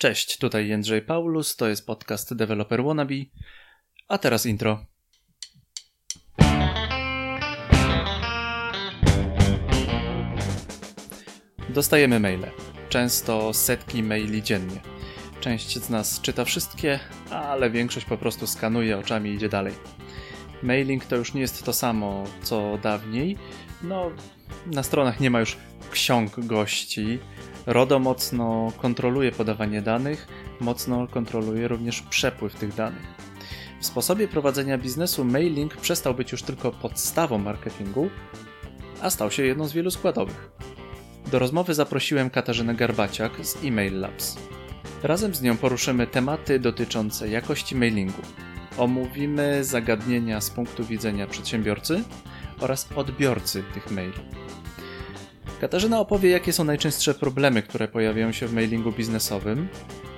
Cześć, tutaj Jędrzej Paulus, to jest podcast Developer Wannabe, a teraz intro. Dostajemy maile, często setki maili dziennie. Część z nas czyta wszystkie, ale większość po prostu skanuje oczami i idzie dalej. Mailing to już nie jest to samo co dawniej. No, na stronach nie ma już ksiąg gości. RODO mocno kontroluje podawanie danych, mocno kontroluje również przepływ tych danych. W sposobie prowadzenia biznesu mailing przestał być już tylko podstawą marketingu, a stał się jedną z wielu składowych. Do rozmowy zaprosiłem Katarzynę Garbaciak z Email Labs. Razem z nią poruszymy tematy dotyczące jakości mailingu. Omówimy zagadnienia z punktu widzenia przedsiębiorcy oraz odbiorcy tych maili. Katarzyna opowie, jakie są najczęstsze problemy, które pojawiają się w mailingu biznesowym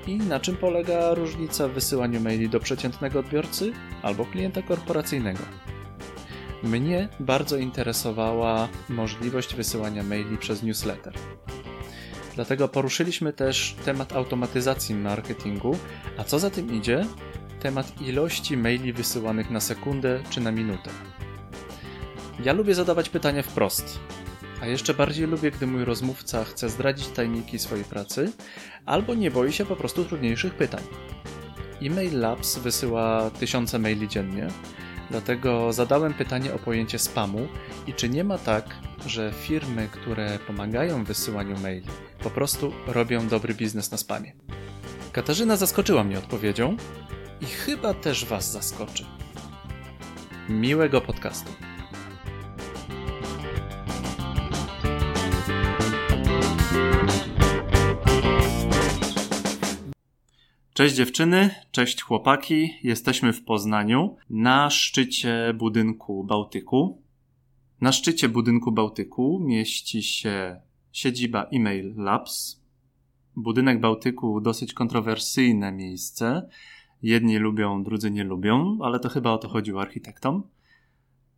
i na czym polega różnica w wysyłaniu maili do przeciętnego odbiorcy albo klienta korporacyjnego. Mnie bardzo interesowała możliwość wysyłania maili przez newsletter. Dlatego poruszyliśmy też temat automatyzacji marketingu, a co za tym idzie, temat ilości maili wysyłanych na sekundę czy na minutę. Ja lubię zadawać pytania wprost, a jeszcze bardziej lubię, gdy mój rozmówca chce zdradzić tajniki swojej pracy albo nie boi się po prostu trudniejszych pytań. Email Labs wysyła tysiące maili dziennie, dlatego zadałem pytanie o pojęcie spamu i czy nie ma tak, że firmy, które pomagają w wysyłaniu maili, po prostu robią dobry biznes na spamie. Katarzyna zaskoczyła mnie odpowiedzią i chyba też Was zaskoczy. Miłego podcastu. Cześć dziewczyny, cześć chłopaki. Jesteśmy w Poznaniu na szczycie budynku Bałtyku. Na szczycie budynku Bałtyku mieści się siedziba Email Labs. Budynek Bałtyku dosyć kontrowersyjne miejsce. Jedni lubią, drudzy nie lubią, ale to chyba o to chodziło architektom.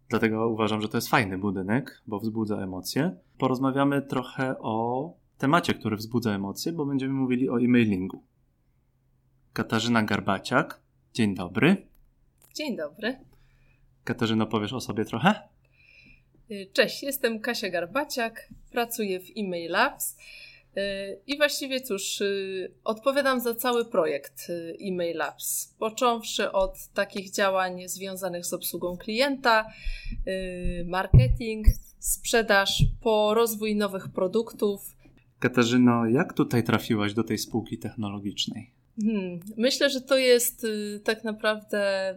Dlatego uważam, że to jest fajny budynek, bo wzbudza emocje. Porozmawiamy trochę o temacie, który wzbudza emocje, bo będziemy mówili o e-mailingu. Katarzyna Garbaciak. Dzień dobry. Dzień dobry. Katarzyno, powiesz o sobie trochę? Y, cześć, jestem Kasia Garbaciak, pracuję w Email Labs y, i właściwie cóż, y, odpowiadam za cały projekt Email Labs, począwszy od takich działań związanych z obsługą klienta, marketing, sprzedaż, po rozwój nowych produktów. Katarzyno, jak tutaj trafiłaś do tej spółki technologicznej? Hmm, myślę, że to jest y, tak naprawdę y,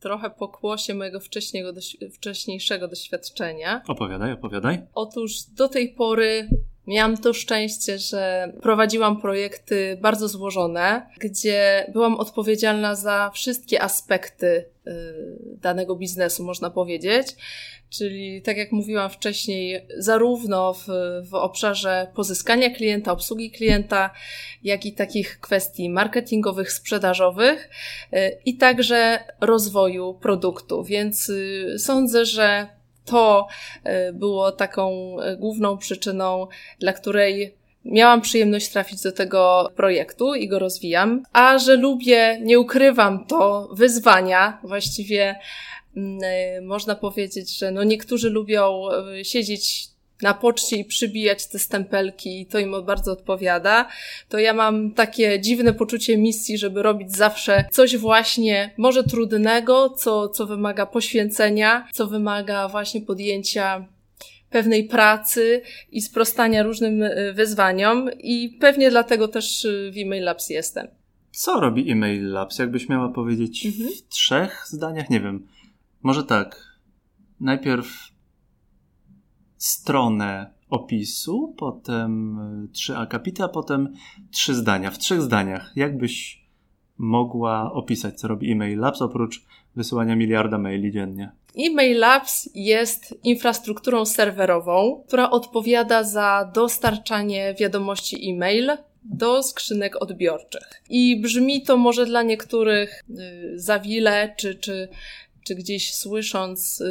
trochę pokłosie mojego wcześniejszego, wcześniejszego doświadczenia. Opowiadaj, opowiadaj. Otóż do tej pory Miałam to szczęście, że prowadziłam projekty bardzo złożone, gdzie byłam odpowiedzialna za wszystkie aspekty y, danego biznesu, można powiedzieć. Czyli, tak jak mówiłam wcześniej, zarówno w, w obszarze pozyskania klienta, obsługi klienta, jak i takich kwestii marketingowych, sprzedażowych y, i także rozwoju produktu. Więc y, sądzę, że to było taką główną przyczyną, dla której miałam przyjemność trafić do tego projektu i go rozwijam. A że lubię, nie ukrywam to, wyzwania, właściwie mm, e, można powiedzieć, że no niektórzy lubią e, siedzieć na poczcie i przybijać te stempelki i to im bardzo odpowiada, to ja mam takie dziwne poczucie misji, żeby robić zawsze coś właśnie może trudnego, co, co wymaga poświęcenia, co wymaga właśnie podjęcia pewnej pracy i sprostania różnym e, wyzwaniom i pewnie dlatego też e, w Email Labs jestem. Co robi Email Labs? Jakbyś miała powiedzieć mhm. w trzech zdaniach? Nie wiem. Może tak. Najpierw stronę opisu, potem e, trzy akapity, a potem trzy zdania. W trzech zdaniach. Jakbyś mogła opisać, co robi Email Labs oprócz wysyłania miliarda maili dziennie? Email Labs jest infrastrukturą serwerową, która odpowiada za dostarczanie wiadomości e-mail do skrzynek odbiorczych. I brzmi to może dla niektórych y, zawile, czy, czy, czy gdzieś słysząc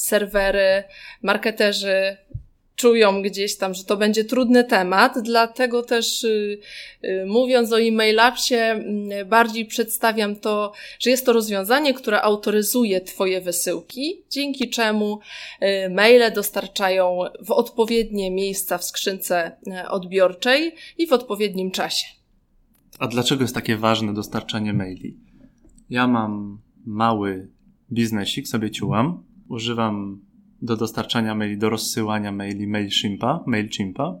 serwery, marketerzy czują gdzieś tam, że to będzie trudny temat, dlatego też y, y, mówiąc o e-mailapsie, mm, bardziej przedstawiam to, że jest to rozwiązanie, które autoryzuje Twoje wysyłki, dzięki czemu y, maile dostarczają w odpowiednie miejsca w skrzynce odbiorczej i w odpowiednim czasie. A dlaczego jest takie ważne dostarczanie maili? Ja mam mały biznesik, sobie ciułam, używam do dostarczania maili, do rozsyłania maili MailChimpa, MailChimpa,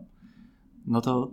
no to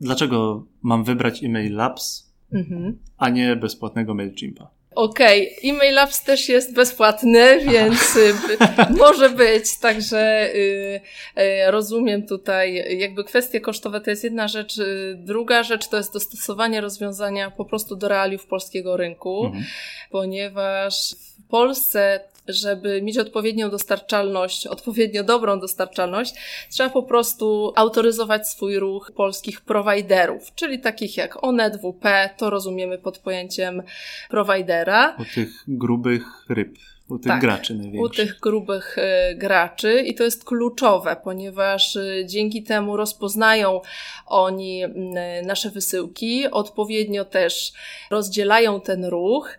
dlaczego mam wybrać e-mail Labs, mhm. a nie bezpłatnego MailChimpa? Okej, okay. e-mail Labs też jest bezpłatny, więc y, może być, także y, y, rozumiem tutaj, jakby kwestie kosztowe to jest jedna rzecz, druga rzecz to jest dostosowanie rozwiązania po prostu do realiów polskiego rynku, mhm. ponieważ w Polsce żeby mieć odpowiednią dostarczalność, odpowiednio dobrą dostarczalność, trzeba po prostu autoryzować swój ruch polskich prowajderów, czyli takich jak ONET, WP, to rozumiemy pod pojęciem prowajdera. O tych grubych ryb. U tych tak, graczy największych. U tych grubych y, graczy i to jest kluczowe, ponieważ y, dzięki temu rozpoznają oni nasze wysyłki, odpowiednio też rozdzielają ten ruch,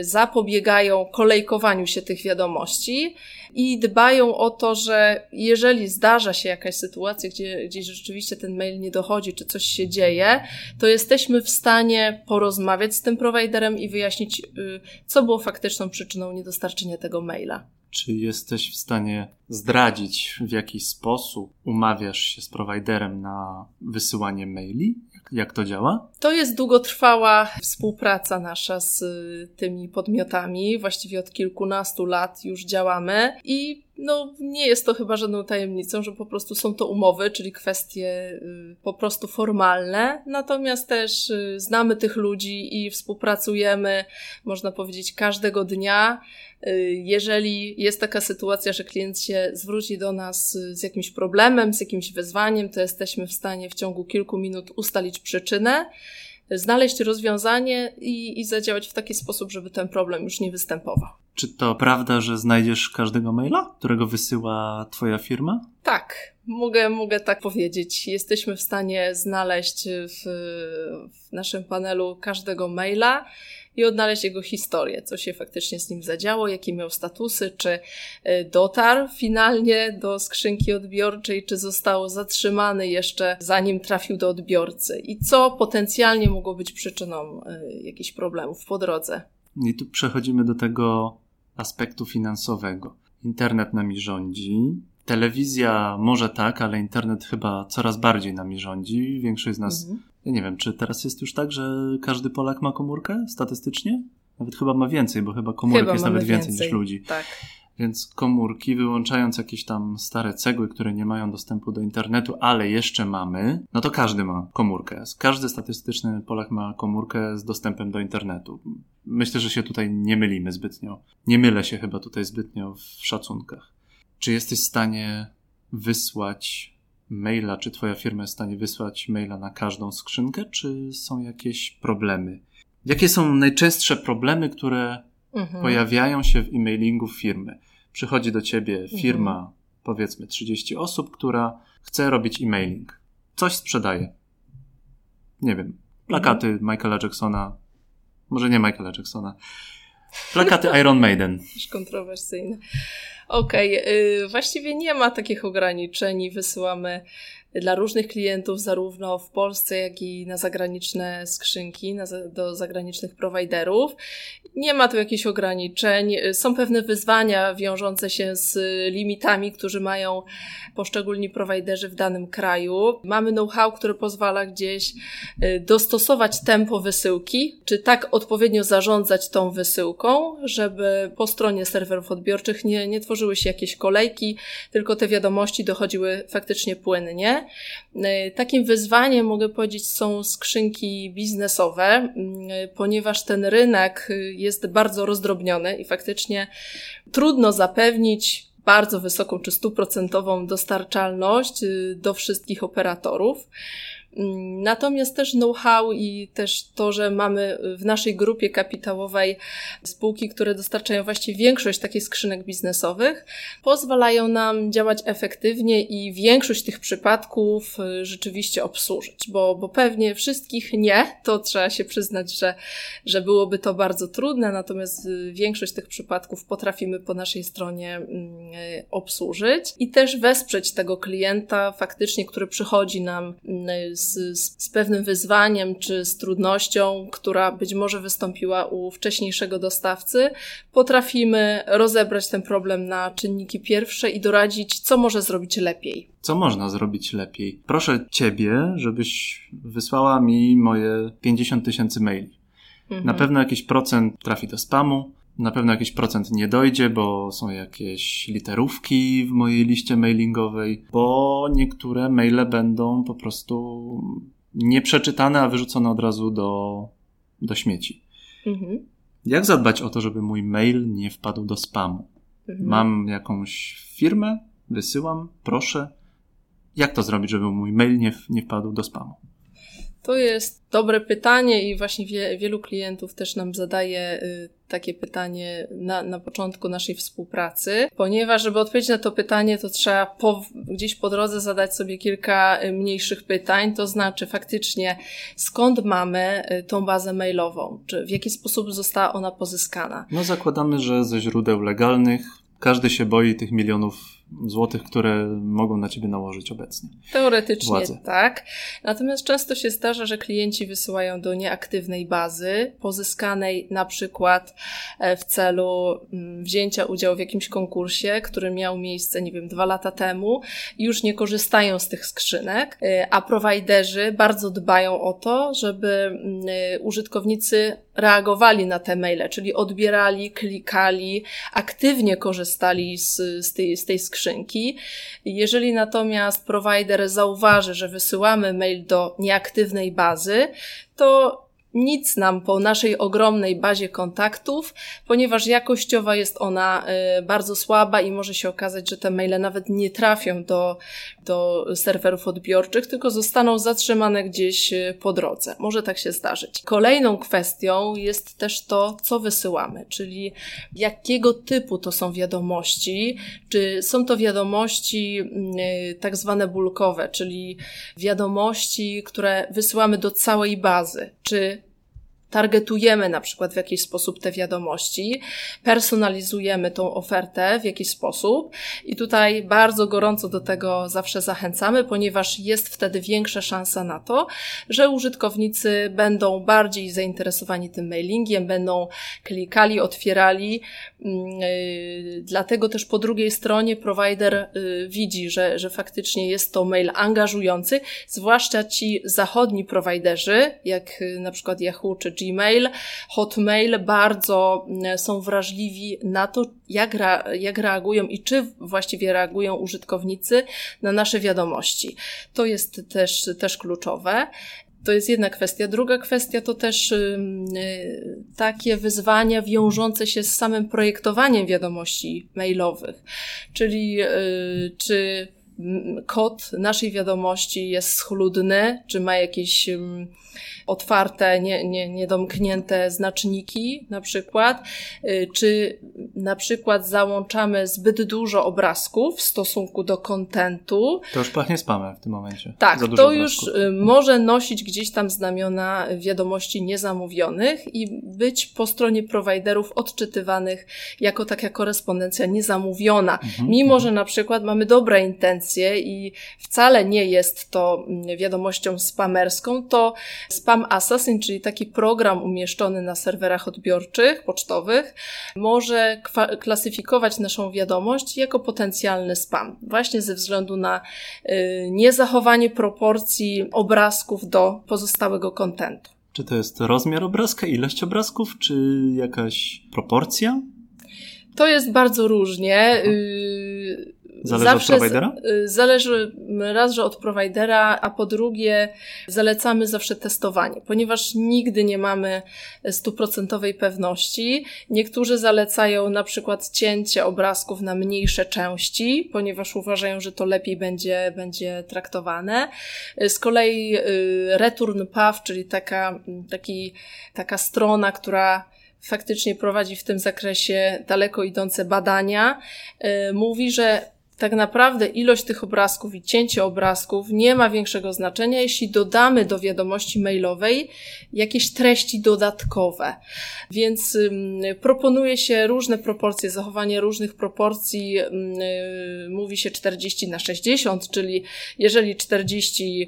zapobiegają kolejkowaniu się tych wiadomości i dbają o to, że jeżeli zdarza się jakaś sytuacja, gdzie, gdzie rzeczywiście ten mail nie dochodzi, czy coś się dzieje, to jesteśmy w stanie porozmawiać z tym prowajderem i wyjaśnić, y, co było faktyczną przyczyną niedostarczenia tego maila. Czy jesteś w stanie zdradzić, w jaki sposób umawiasz się z prowajderem na wysyłanie maili? Jak to działa? To jest długotrwała współpraca nasza z tymi podmiotami. Właściwie od kilkunastu lat już działamy i no, nie jest to chyba żadną tajemnicą, że po prostu są to umowy, czyli kwestie y, po prostu formalne. Natomiast też y, znamy tych ludzi i współpracujemy, można powiedzieć, każdego dnia. Jeżeli jest taka sytuacja, że klient się zwróci do nas z jakimś problemem, z jakimś wyzwaniem, to jesteśmy w stanie w ciągu kilku minut ustalić przyczynę, znaleźć rozwiązanie i, i zadziałać w taki sposób, żeby ten problem już nie występował. Czy to prawda, że znajdziesz każdego maila, którego wysyła Twoja firma? Tak, mogę, mogę tak powiedzieć. Jesteśmy w stanie znaleźć w, w naszym panelu każdego maila i odnaleźć jego historię, co się faktycznie z nim zadziało, jakie miał statusy, czy e, dotarł finalnie do skrzynki odbiorczej, czy został zatrzymany jeszcze zanim trafił do odbiorcy i co potencjalnie mogło być przyczyną e, jakichś problemów po drodze. I tu przechodzimy do tego aspektu finansowego. Internet nami rządzi, Telewizja może tak, ale internet chyba coraz bardziej nami rządzi. Większość z nas, mhm. Ja nie wiem, czy teraz jest już tak, że każdy Polak ma komórkę statystycznie? Nawet chyba ma więcej, bo chyba komórek chyba jest nawet więcej, więcej niż ludzi. Tak. Więc komórki, wyłączając jakieś tam stare cegły, które nie mają dostępu do internetu, ale jeszcze mamy, no to każdy ma komórkę. Każdy statystyczny Polak ma komórkę z dostępem do internetu. Myślę, że się tutaj nie mylimy zbytnio. Nie mylę się chyba tutaj zbytnio w szacunkach. Czy jesteś w stanie wysłać maila, czy twoja firma jest w stanie wysłać maila na każdą skrzynkę, czy są jakieś problemy? Jakie są najczęstsze problemy, które mhm. pojawiają się w e-mailingu firmy? Przychodzi do ciebie mhm. firma, mhm. powiedzmy 30 osób, która chce robić e-mailing. Coś sprzedaje. Nie wiem, plakaty mhm. Michaela Jacksona, może nie Michaela Jacksona, plakaty Iron Maiden. Już kontrowersyjne. Okej, okay, właściwie nie ma takich ograniczeń. Wysyłamy dla różnych klientów, zarówno w Polsce, jak i na zagraniczne skrzynki, na, do zagranicznych prowajderów. Nie ma tu jakichś ograniczeń. Są pewne wyzwania wiążące się z limitami, którzy mają poszczególni prowajderzy w danym kraju. Mamy know-how, który pozwala gdzieś y, dostosować tempo wysyłki, czy tak odpowiednio zarządzać tą wysyłką, żeby po stronie serwerów odbiorczych nie, nie tworzyły się jakieś kolejki, tylko te wiadomości dochodziły faktycznie płynnie. Y, takim wyzwaniem, mogę powiedzieć, są skrzynki biznesowe, y, ponieważ ten rynek jest bardzo rozdrobniony i faktycznie trudno zapewnić bardzo wysoką czy stuprocentową dostarczalność y, do wszystkich operatorów. Natomiast też know-how i też to, że mamy w naszej grupie kapitałowej spółki, które dostarczają właściwie większość takich skrzynek biznesowych, pozwalają nam działać efektywnie i większość tych przypadków y, rzeczywiście obsłużyć, bo, bo pewnie wszystkich nie, to trzeba się przyznać, że, że byłoby to bardzo trudne, natomiast y, większość tych przypadków potrafimy po naszej stronie mm, y, obsłużyć i też wesprzeć tego klienta faktycznie, który przychodzi nam mm, z, z pewnym wyzwaniem czy z trudnością, która być może wystąpiła u wcześniejszego dostawcy, potrafimy rozebrać ten problem na czynniki pierwsze i doradzić, co może zrobić lepiej. Co można zrobić lepiej? Proszę Ciebie, żebyś wysłała mi moje 50 tysięcy maili. Mhm. Na pewno jakiś procent trafi do spamu, na pewno jakiś procent nie dojdzie, bo są jakieś literówki w mojej liście mailingowej, bo niektóre maile będą po prostu nieprzeczytane, a wyrzucone od razu do, do śmieci. Mhm. Jak zadbać o to, żeby mój mail nie wpadł do spamu? Mhm. Mam jakąś firmę, wysyłam, proszę. Jak to zrobić, żeby mój mail nie, nie wpadł do spamu? To jest dobre pytanie i właśnie wie, wielu klientów też nam zadaje y, takie pytanie na, na początku naszej współpracy, ponieważ żeby odpowiedzieć na to pytanie, to trzeba po, gdzieś po drodze zadać sobie kilka y, mniejszych pytań, to znaczy faktycznie skąd mamy y, tą bazę mailową, czy w jaki sposób została ona pozyskana. No zakładamy, że ze źródeł legalnych każdy się boi tych milionów złotych, które mogą na ciebie nałożyć obecnie. Teoretycznie Władze. tak. Natomiast często się zdarza, że klienci wysyłają do nieaktywnej bazy, pozyskanej na przykład e, w celu mm, wzięcia udziału w jakimś konkursie, który miał miejsce, nie wiem, dwa lata temu i już nie korzystają z tych skrzynek, e, a prowajderzy bardzo dbają o to, żeby mm, e, użytkownicy reagowali na te maile, czyli odbierali, klikali, aktywnie korzystali z, z, tej, z tej skrzynki. Jeżeli natomiast provider zauważy, że wysyłamy mail do nieaktywnej bazy, to nic nam po naszej ogromnej bazie kontaktów, ponieważ jakościowa jest ona y, bardzo słaba i może się okazać, że te maile nawet nie trafią do, do serwerów odbiorczych, tylko zostaną zatrzymane gdzieś y, po drodze. Może tak się zdarzyć. Kolejną kwestią jest też to, co wysyłamy, czyli jakiego typu to są wiadomości, czy są to wiadomości y, tak zwane bulkowe, czyli wiadomości, które wysyłamy do całej bazy, czy targetujemy na przykład w jakiś sposób te wiadomości, personalizujemy tą ofertę w jakiś sposób i tutaj bardzo gorąco do tego zawsze zachęcamy, ponieważ jest wtedy większa szansa na to, że użytkownicy będą bardziej zainteresowani tym mailingiem, będą klikali, otwierali. Yy, dlatego też po drugiej stronie provider yy, widzi, że, że faktycznie jest to mail angażujący, zwłaszcza ci zachodni prowajderzy, jak yy, na przykład Yahoo czy Gmail, Hotmail bardzo są wrażliwi na to, jak, jak reagują i czy właściwie reagują użytkownicy na nasze wiadomości. To jest też, też kluczowe. To jest jedna kwestia. Druga kwestia to też y, takie wyzwania wiążące się z samym projektowaniem wiadomości mailowych. Czyli y, czy kod naszej wiadomości jest schludny, czy ma jakieś otwarte, nie, nie, niedomknięte znaczniki na przykład, y, czy na przykład załączamy zbyt dużo obrazków w stosunku do kontentu. To już pachnie spamem w tym momencie. Tak, to obrazków. już y, może nosić gdzieś tam znamiona wiadomości niezamówionych i być po stronie prowajderów odczytywanych jako taka korespondencja niezamówiona. Mhm, Mimo, mhm. że na przykład mamy dobre intencje i wcale nie jest to mm, wiadomością spamerską, to Spam Assassin, czyli taki program umieszczony na serwerach odbiorczych, pocztowych, może klasyfikować naszą wiadomość jako potencjalny spam, właśnie ze względu na y, niezachowanie proporcji obrazków do pozostałego kontentu. Czy to jest rozmiar obrazka, ilość obrazków, czy jakaś proporcja? To jest bardzo różnie. Y, Zależy zawsze od prowajdera? Y, zależy raz, że od prowajdera, a po drugie zalecamy zawsze testowanie, ponieważ nigdy nie mamy stuprocentowej pewności. Niektórzy zalecają na przykład cięcie obrazków na mniejsze części, ponieważ uważają, że to lepiej będzie, będzie traktowane. Z kolei y, Return Path, czyli taka, taki, taka strona, która faktycznie prowadzi w tym zakresie daleko idące badania, y, mówi, że tak naprawdę ilość tych obrazków i cięcie obrazków nie ma większego znaczenia, jeśli dodamy do wiadomości mailowej jakieś treści dodatkowe. Więc proponuje się różne proporcje, zachowanie różnych proporcji. Y, mówi się 40 na 60, czyli jeżeli 40%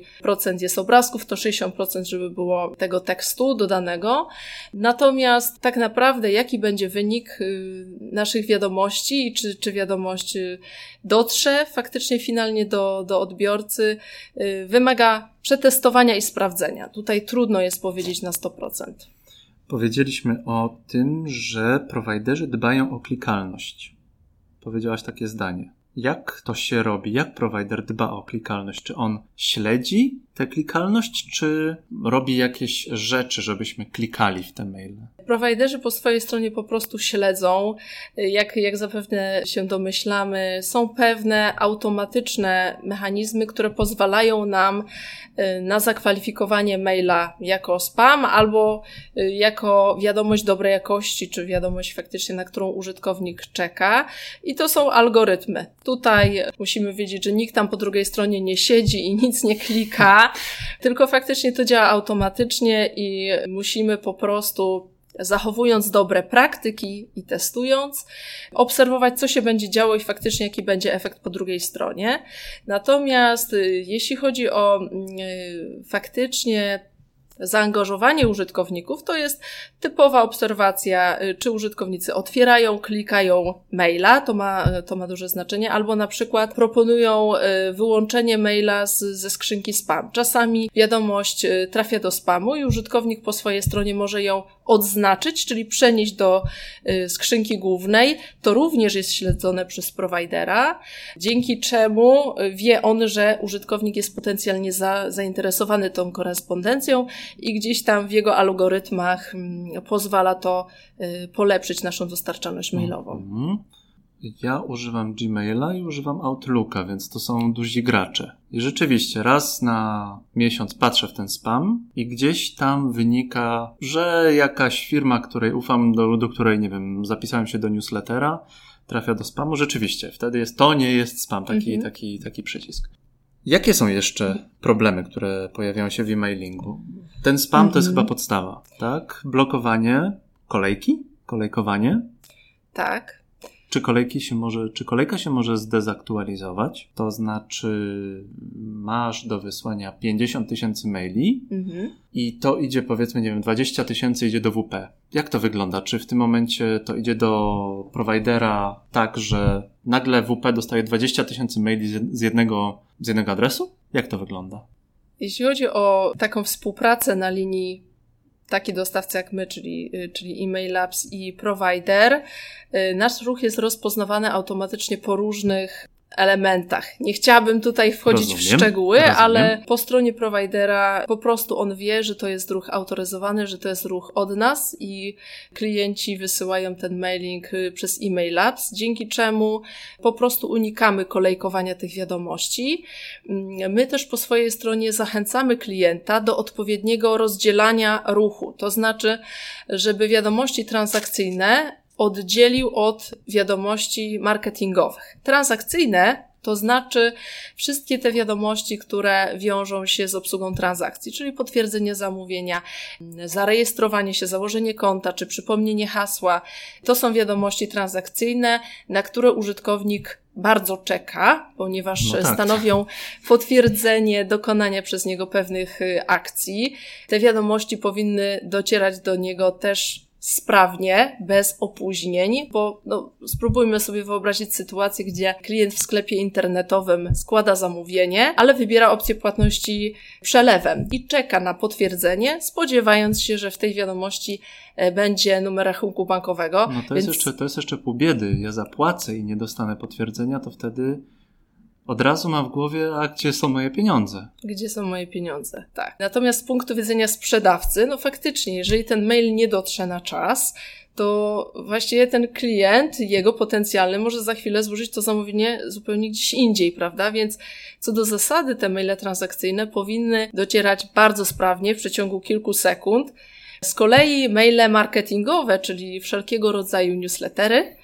jest obrazków, to 60% żeby było tego tekstu dodanego. Natomiast tak naprawdę jaki będzie wynik y, naszych wiadomości i czy, czy wiadomość y, dotrze faktycznie finalnie do, do odbiorcy, y, wymaga przetestowania i sprawdzenia. Tutaj trudno jest powiedzieć na 100%. Powiedzieliśmy o tym, że prowajderzy dbają o klikalność. Powiedziałaś takie zdanie. Jak to się robi? Jak prowajder dba o klikalność? Czy on śledzi tę klikalność, czy robi jakieś rzeczy, żebyśmy klikali w te maile? Prowajderzy po swojej stronie po prostu śledzą. Jak, jak zapewne się domyślamy, są pewne automatyczne mechanizmy, które pozwalają nam y, na zakwalifikowanie maila jako spam albo y, jako wiadomość dobrej jakości, czy wiadomość faktycznie, na którą użytkownik czeka. I to są algorytmy. Tutaj musimy wiedzieć, że nikt tam po drugiej stronie nie siedzi i nic nie klika, tylko faktycznie to działa automatycznie i musimy po prostu zachowując dobre praktyki i testując, obserwować, co się będzie działo i faktycznie jaki będzie efekt po drugiej stronie. Natomiast y, jeśli chodzi o y, faktycznie zaangażowanie użytkowników to jest typowa obserwacja, y, czy użytkownicy otwierają, klikają maila, to ma, to ma duże znaczenie, albo na przykład proponują wyłączenie maila z, ze skrzynki spam. Czasami wiadomość trafia do spamu i użytkownik po swojej stronie może ją odznaczyć, czyli przenieść do skrzynki głównej. To również jest śledzone przez prowajdera, dzięki czemu wie on, że użytkownik jest potencjalnie za, zainteresowany tą korespondencją i gdzieś tam w jego algorytmach mm, pozwala to y, polepszyć naszą dostarczalność mailową. Mhm. Ja używam Gmaila i używam Outlooka, więc to są duzi gracze. I rzeczywiście raz na miesiąc patrzę w ten spam i gdzieś tam wynika, że jakaś firma, której ufam, do, do której, nie wiem, zapisałem się do newslettera, trafia do spamu. Rzeczywiście, wtedy jest, to nie jest spam, taki, mhm. taki, taki przycisk. Jakie są jeszcze problemy, które pojawiają się w e-mailingu? Ten spam -hmm. to jest mhm. chyba podstawa, tak? Blokowanie kolejki, kolejkowanie. Tak. Czy kolejki się może, czy kolejka się może zdezaktualizować? To znaczy, masz do wysłania 50 tysięcy maili mhm. i to idzie powiedzmy, nie wiem, 20 tysięcy idzie do WP. Jak to wygląda? Czy w tym momencie to idzie do prowajdera tak, że nagle WP dostaje 20 tysięcy maili z jednego, z jednego adresu? Jak to wygląda? Jeśli chodzi o taką współpracę na linii taki dostawca jak my, czyli, y, czyli email labs i provider, y, nasz ruch jest rozpoznawany automatycznie po różnych elementach. Nie chciałabym tutaj wchodzić rozumiem, w szczegóły, rozumiem. ale po stronie providera po prostu on wie, że to jest ruch autoryzowany, że to jest ruch od nas i klienci wysyłają ten mailing y, przez e-mail labs, dzięki czemu po prostu unikamy kolejkowania tych wiadomości. Mm, my też po swojej stronie zachęcamy klienta do odpowiedniego rozdzielania ruchu, to znaczy, żeby wiadomości transakcyjne oddzielił od wiadomości marketingowych. Transakcyjne to znaczy wszystkie te wiadomości, które wiążą się z obsługą transakcji, czyli potwierdzenie zamówienia, zarejestrowanie się, założenie konta czy przypomnienie hasła. To są wiadomości transakcyjne, na które użytkownik bardzo czeka, ponieważ no tak. stanowią potwierdzenie dokonania przez niego pewnych y, akcji. Te wiadomości powinny docierać do niego też sprawnie, bez opóźnień, bo no, spróbujmy sobie wyobrazić sytuację, gdzie klient w sklepie internetowym składa zamówienie, ale wybiera opcję płatności przelewem i czeka na potwierdzenie, spodziewając się, że w tej wiadomości e, będzie numer rachunku bankowego. No to, Więc... jest jeszcze, to jest jeszcze pół biedy. Ja zapłacę i nie dostanę potwierdzenia, to wtedy od razu ma w głowie, a gdzie są moje pieniądze? Gdzie są moje pieniądze, tak. Natomiast z punktu widzenia sprzedawcy, no faktycznie, jeżeli ten mail nie dotrze na czas, to właściwie ten klient, jego potencjalny, może za chwilę złożyć to zamówienie zupełnie gdzieś indziej, prawda? Więc co do zasady, te maile transakcyjne powinny docierać bardzo sprawnie w przeciągu kilku sekund. Z kolei maile marketingowe, czyli wszelkiego rodzaju newslettery,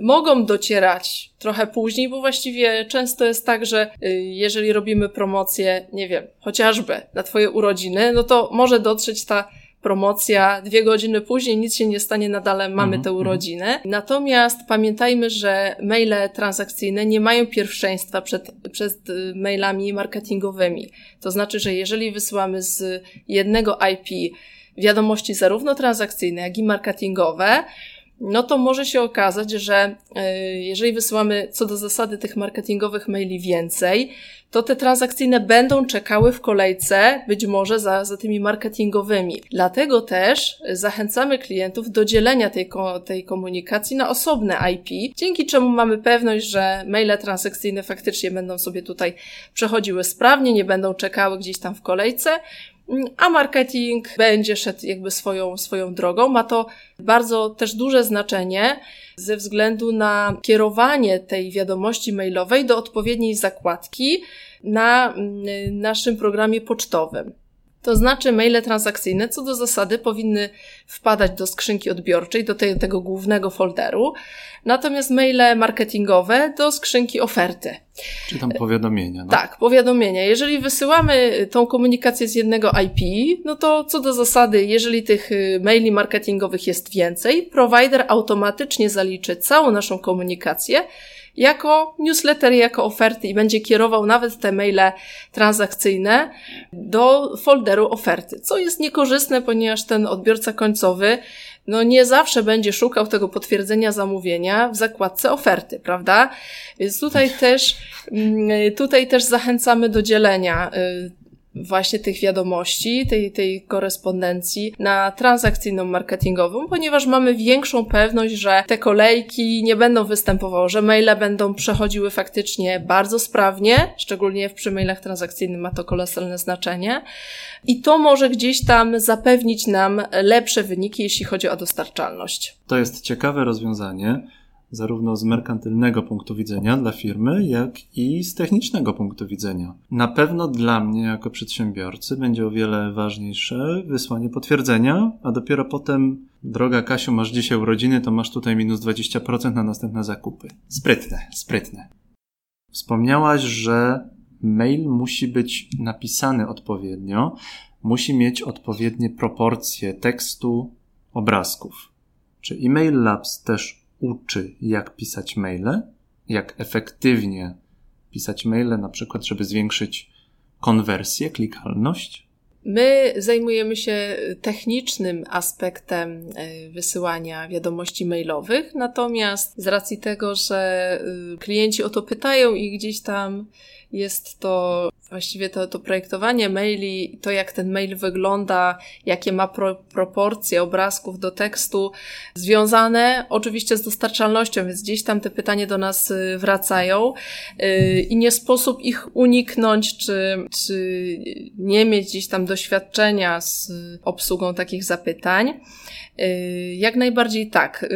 mogą docierać trochę później, bo właściwie często jest tak, że y, jeżeli robimy promocję, nie wiem, chociażby na Twoje urodziny, no to może dotrzeć ta promocja, dwie godziny później nic się nie stanie, nadal mamy mm -hmm. te urodziny. Natomiast pamiętajmy, że maile transakcyjne nie mają pierwszeństwa przed, przed y, mailami marketingowymi. To znaczy, że jeżeli wysyłamy z jednego IP wiadomości zarówno transakcyjne, jak i marketingowe, no to może się okazać, że e, jeżeli wysyłamy co do zasady tych marketingowych maili więcej, to te transakcyjne będą czekały w kolejce być może za, za tymi marketingowymi. Dlatego też zachęcamy klientów do dzielenia tej, tej komunikacji na osobne IP, dzięki czemu mamy pewność, że maile transakcyjne faktycznie będą sobie tutaj przechodziły sprawnie, nie będą czekały gdzieś tam w kolejce, a marketing będzie szedł jakby swoją, swoją drogą. Ma to bardzo też duże znaczenie ze względu na kierowanie tej wiadomości mailowej do odpowiedniej zakładki na mm, naszym programie pocztowym. To znaczy, maile transakcyjne co do zasady powinny wpadać do skrzynki odbiorczej, do tej, tego głównego folderu, natomiast maile marketingowe do skrzynki oferty. Czy tam powiadomienia. No? Tak, powiadomienia. Jeżeli wysyłamy tą komunikację z jednego IP, no to co do zasady, jeżeli tych y, maili marketingowych jest więcej, provider automatycznie zaliczy całą naszą komunikację jako newsletter, jako oferty i będzie kierował nawet te maile transakcyjne do folderu oferty, co jest niekorzystne, ponieważ ten odbiorca końcowy no nie zawsze będzie szukał tego potwierdzenia zamówienia w zakładce oferty, prawda? Więc tutaj też, mm, tutaj też zachęcamy do dzielenia y, właśnie tych wiadomości, tej, tej korespondencji na transakcyjną marketingową, ponieważ mamy większą pewność, że te kolejki nie będą występowały, że maile będą przechodziły faktycznie bardzo sprawnie, szczególnie w mailach transakcyjnych ma to kolosalne znaczenie i to może gdzieś tam zapewnić nam lepsze wyniki, jeśli chodzi o dostarczalność. To jest ciekawe rozwiązanie zarówno z merkantylnego punktu widzenia dla firmy, jak i z technicznego punktu widzenia. Na pewno dla mnie, jako przedsiębiorcy, będzie o wiele ważniejsze wysłanie potwierdzenia, a dopiero potem, droga Kasiu, masz dzisiaj urodziny, to masz tutaj minus 20% na następne zakupy. Sprytne, sprytne. Wspomniałaś, że mail musi być napisany odpowiednio, musi mieć odpowiednie proporcje tekstu, obrazków. Czy e-mail labs też uczy, jak pisać maile, jak efektywnie pisać maile, na przykład, żeby zwiększyć konwersję, klikalność? My zajmujemy się technicznym aspektem e, wysyłania wiadomości mailowych, natomiast z racji tego, że y, klienci o to pytają i gdzieś tam jest to właściwie to, to projektowanie maili, to jak ten mail wygląda, jakie ma pro, proporcje obrazków do tekstu, związane oczywiście z dostarczalnością, więc gdzieś tam te pytania do nas y, wracają y, i nie sposób ich uniknąć, czy, czy nie mieć gdzieś tam doświadczenia z obsługą takich zapytań. Y, jak najbardziej tak.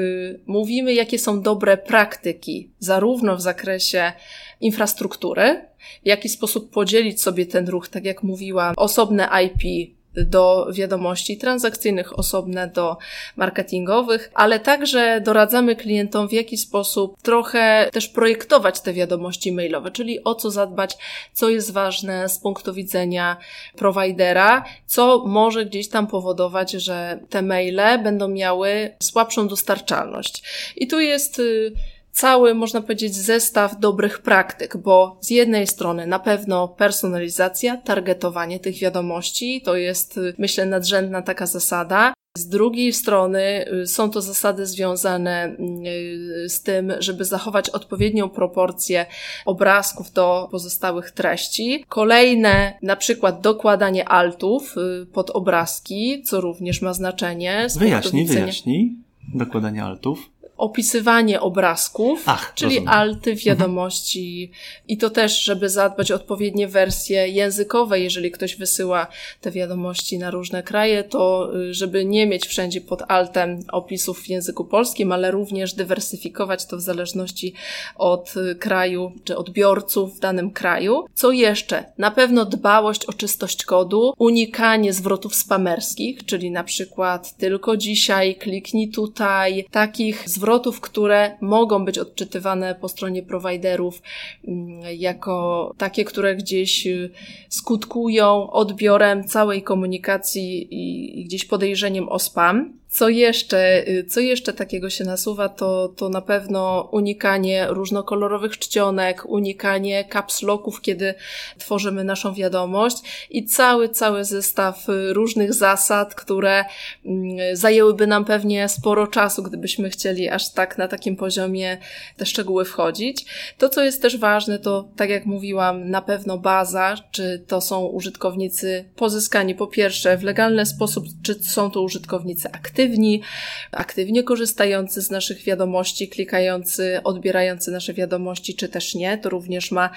Mówimy, jakie są dobre praktyki, zarówno w zakresie infrastruktury, w jaki sposób podzielić sobie ten ruch, tak jak mówiłam, osobne IP do wiadomości transakcyjnych, osobne do marketingowych, ale także doradzamy klientom, w jaki sposób trochę też projektować te wiadomości mailowe, czyli o co zadbać, co jest ważne z punktu widzenia prowajdera, co może gdzieś tam powodować, że te maile będą miały słabszą dostarczalność. I tu jest y, cały, można powiedzieć, zestaw dobrych praktyk, bo z jednej strony na pewno personalizacja, targetowanie tych wiadomości, to jest, myślę, nadrzędna taka zasada. Z drugiej strony y, są to zasady związane y, z tym, żeby zachować odpowiednią proporcję obrazków do pozostałych treści. Kolejne, na przykład dokładanie altów y, pod obrazki, co również ma znaczenie. Wyjaśnij, wyjaśnij. Dokładanie altów opisywanie obrazków, Ach, czyli rozumiem. alty wiadomości i to też, żeby zadbać o odpowiednie wersje językowe, jeżeli ktoś wysyła te wiadomości na różne kraje, to y, żeby nie mieć wszędzie pod altem opisów w języku polskim, ale również dywersyfikować to w zależności od y, kraju czy odbiorców w danym kraju. Co jeszcze? Na pewno dbałość o czystość kodu, unikanie zwrotów spamerskich, czyli na przykład tylko dzisiaj, kliknij tutaj, takich zwrotów, które mogą być odczytywane po stronie prowajderów mm, jako takie, które gdzieś y, skutkują odbiorem całej komunikacji i gdzieś podejrzeniem o spam. Co jeszcze, y, co jeszcze takiego się nasuwa, to, to na pewno unikanie różnokolorowych czcionek, unikanie caps kiedy tworzymy naszą wiadomość i cały, cały zestaw y, różnych zasad, które mm, zajęłyby nam pewnie sporo czasu, gdybyśmy chcieli aż tak na takim poziomie te szczegóły wchodzić. To, co jest też ważne, to tak jak mówiłam, na pewno baza, czy to są użytkownicy pozyskani po pierwsze w legalny sposób, czy są to użytkownicy aktywni, aktywni, aktywnie korzystający z naszych wiadomości, klikający, odbierający nasze wiadomości, czy też nie. To również ma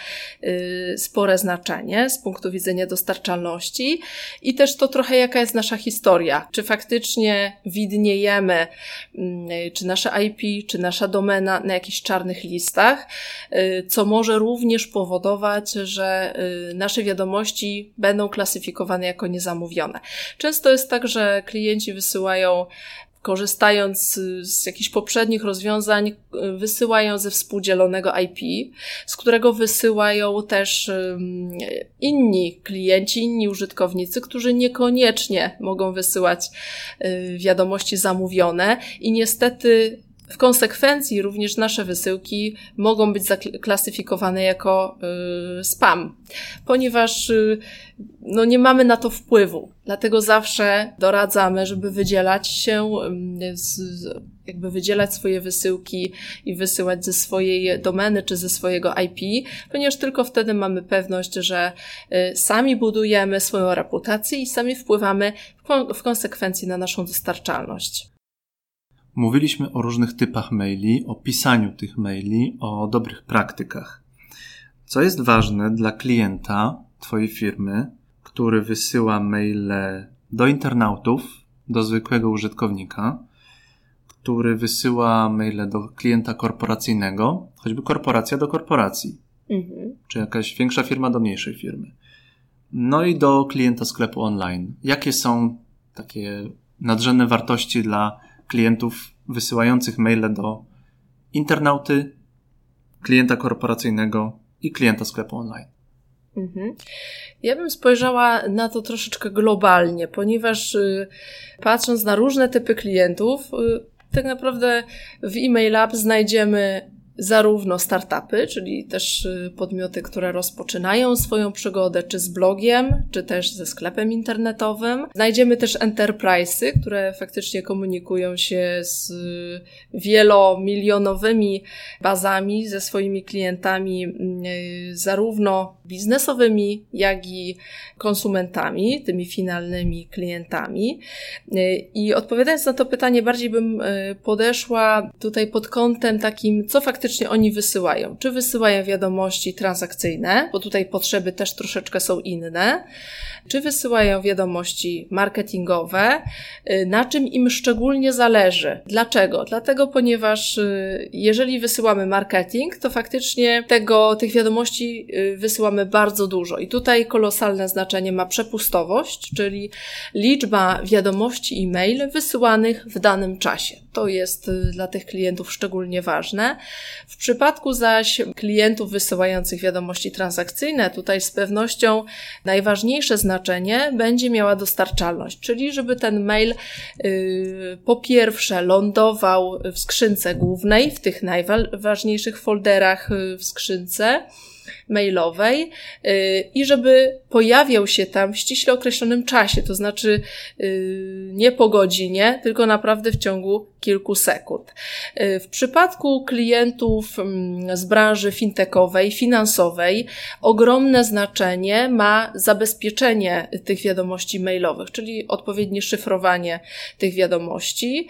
y, spore znaczenie z punktu widzenia dostarczalności i też to trochę jaka jest nasza historia. Czy faktycznie widniejemy, y, czy nasze IP, czy nasza domena na jakichś czarnych listach, y, co może również powodować, że y, nasze wiadomości będą klasyfikowane jako niezamówione. Często jest tak, że klienci wysyłają korzystając z jakichś poprzednich rozwiązań, wysyłają ze współdzielonego IP, z którego wysyłają też inni klienci, inni użytkownicy, którzy niekoniecznie mogą wysyłać y, wiadomości zamówione i niestety w konsekwencji również nasze wysyłki mogą być zaklasyfikowane jako y, spam, ponieważ y, no, nie mamy na to wpływu. Dlatego zawsze doradzamy, żeby wydzielać się, z, jakby wydzielać swoje wysyłki i wysyłać ze swojej domeny czy ze swojego IP, ponieważ tylko wtedy mamy pewność, że y, sami budujemy swoją reputację i sami wpływamy w konsekwencji na naszą dostarczalność. Mówiliśmy o różnych typach maili, o pisaniu tych maili, o dobrych praktykach. Co jest ważne dla klienta Twojej firmy, który wysyła maile do internautów, do zwykłego użytkownika, który wysyła maile do klienta korporacyjnego, choćby korporacja do korporacji, mhm. czy jakaś większa firma do mniejszej firmy. No i do klienta sklepu online. Jakie są takie nadrzędne wartości dla klientów wysyłających maile do internauty, klienta korporacyjnego i klienta sklepu online. Mhm. Ja bym spojrzała na to troszeczkę globalnie, ponieważ y, patrząc na różne typy klientów, y, tak naprawdę w e-mail app znajdziemy zarówno startupy, czyli też y, podmioty, które rozpoczynają swoją przygodę czy z blogiem, czy też ze sklepem internetowym. Znajdziemy też enterprise'y, które faktycznie komunikują się z y, wielomilionowymi bazami, ze swoimi klientami, y, zarówno biznesowymi, jak i konsumentami, tymi finalnymi klientami. I odpowiadając na to pytanie, bardziej bym podeszła tutaj pod kątem takim, co faktycznie faktycznie oni wysyłają. Czy wysyłają wiadomości transakcyjne, bo tutaj potrzeby też troszeczkę są inne, czy wysyłają wiadomości marketingowe, y, na czym im szczególnie zależy. Dlaczego? Dlatego, ponieważ y, jeżeli wysyłamy marketing, to faktycznie tego, tych wiadomości y, wysyłamy bardzo dużo. I tutaj kolosalne znaczenie ma przepustowość, czyli liczba wiadomości e-mail wysyłanych w danym czasie. To jest dla tych klientów szczególnie ważne. W przypadku zaś klientów wysyłających wiadomości transakcyjne, tutaj z pewnością najważniejsze znaczenie będzie miała dostarczalność, czyli żeby ten mail yy, po pierwsze lądował w skrzynce głównej, w tych najważniejszych folderach yy, w skrzynce, mailowej y, i żeby pojawiał się tam w ściśle określonym czasie, to znaczy y, nie po godzinie, tylko naprawdę w ciągu kilku sekund. Y, w przypadku klientów mm, z branży fintechowej, finansowej, ogromne znaczenie ma zabezpieczenie tych wiadomości mailowych, czyli odpowiednie szyfrowanie tych wiadomości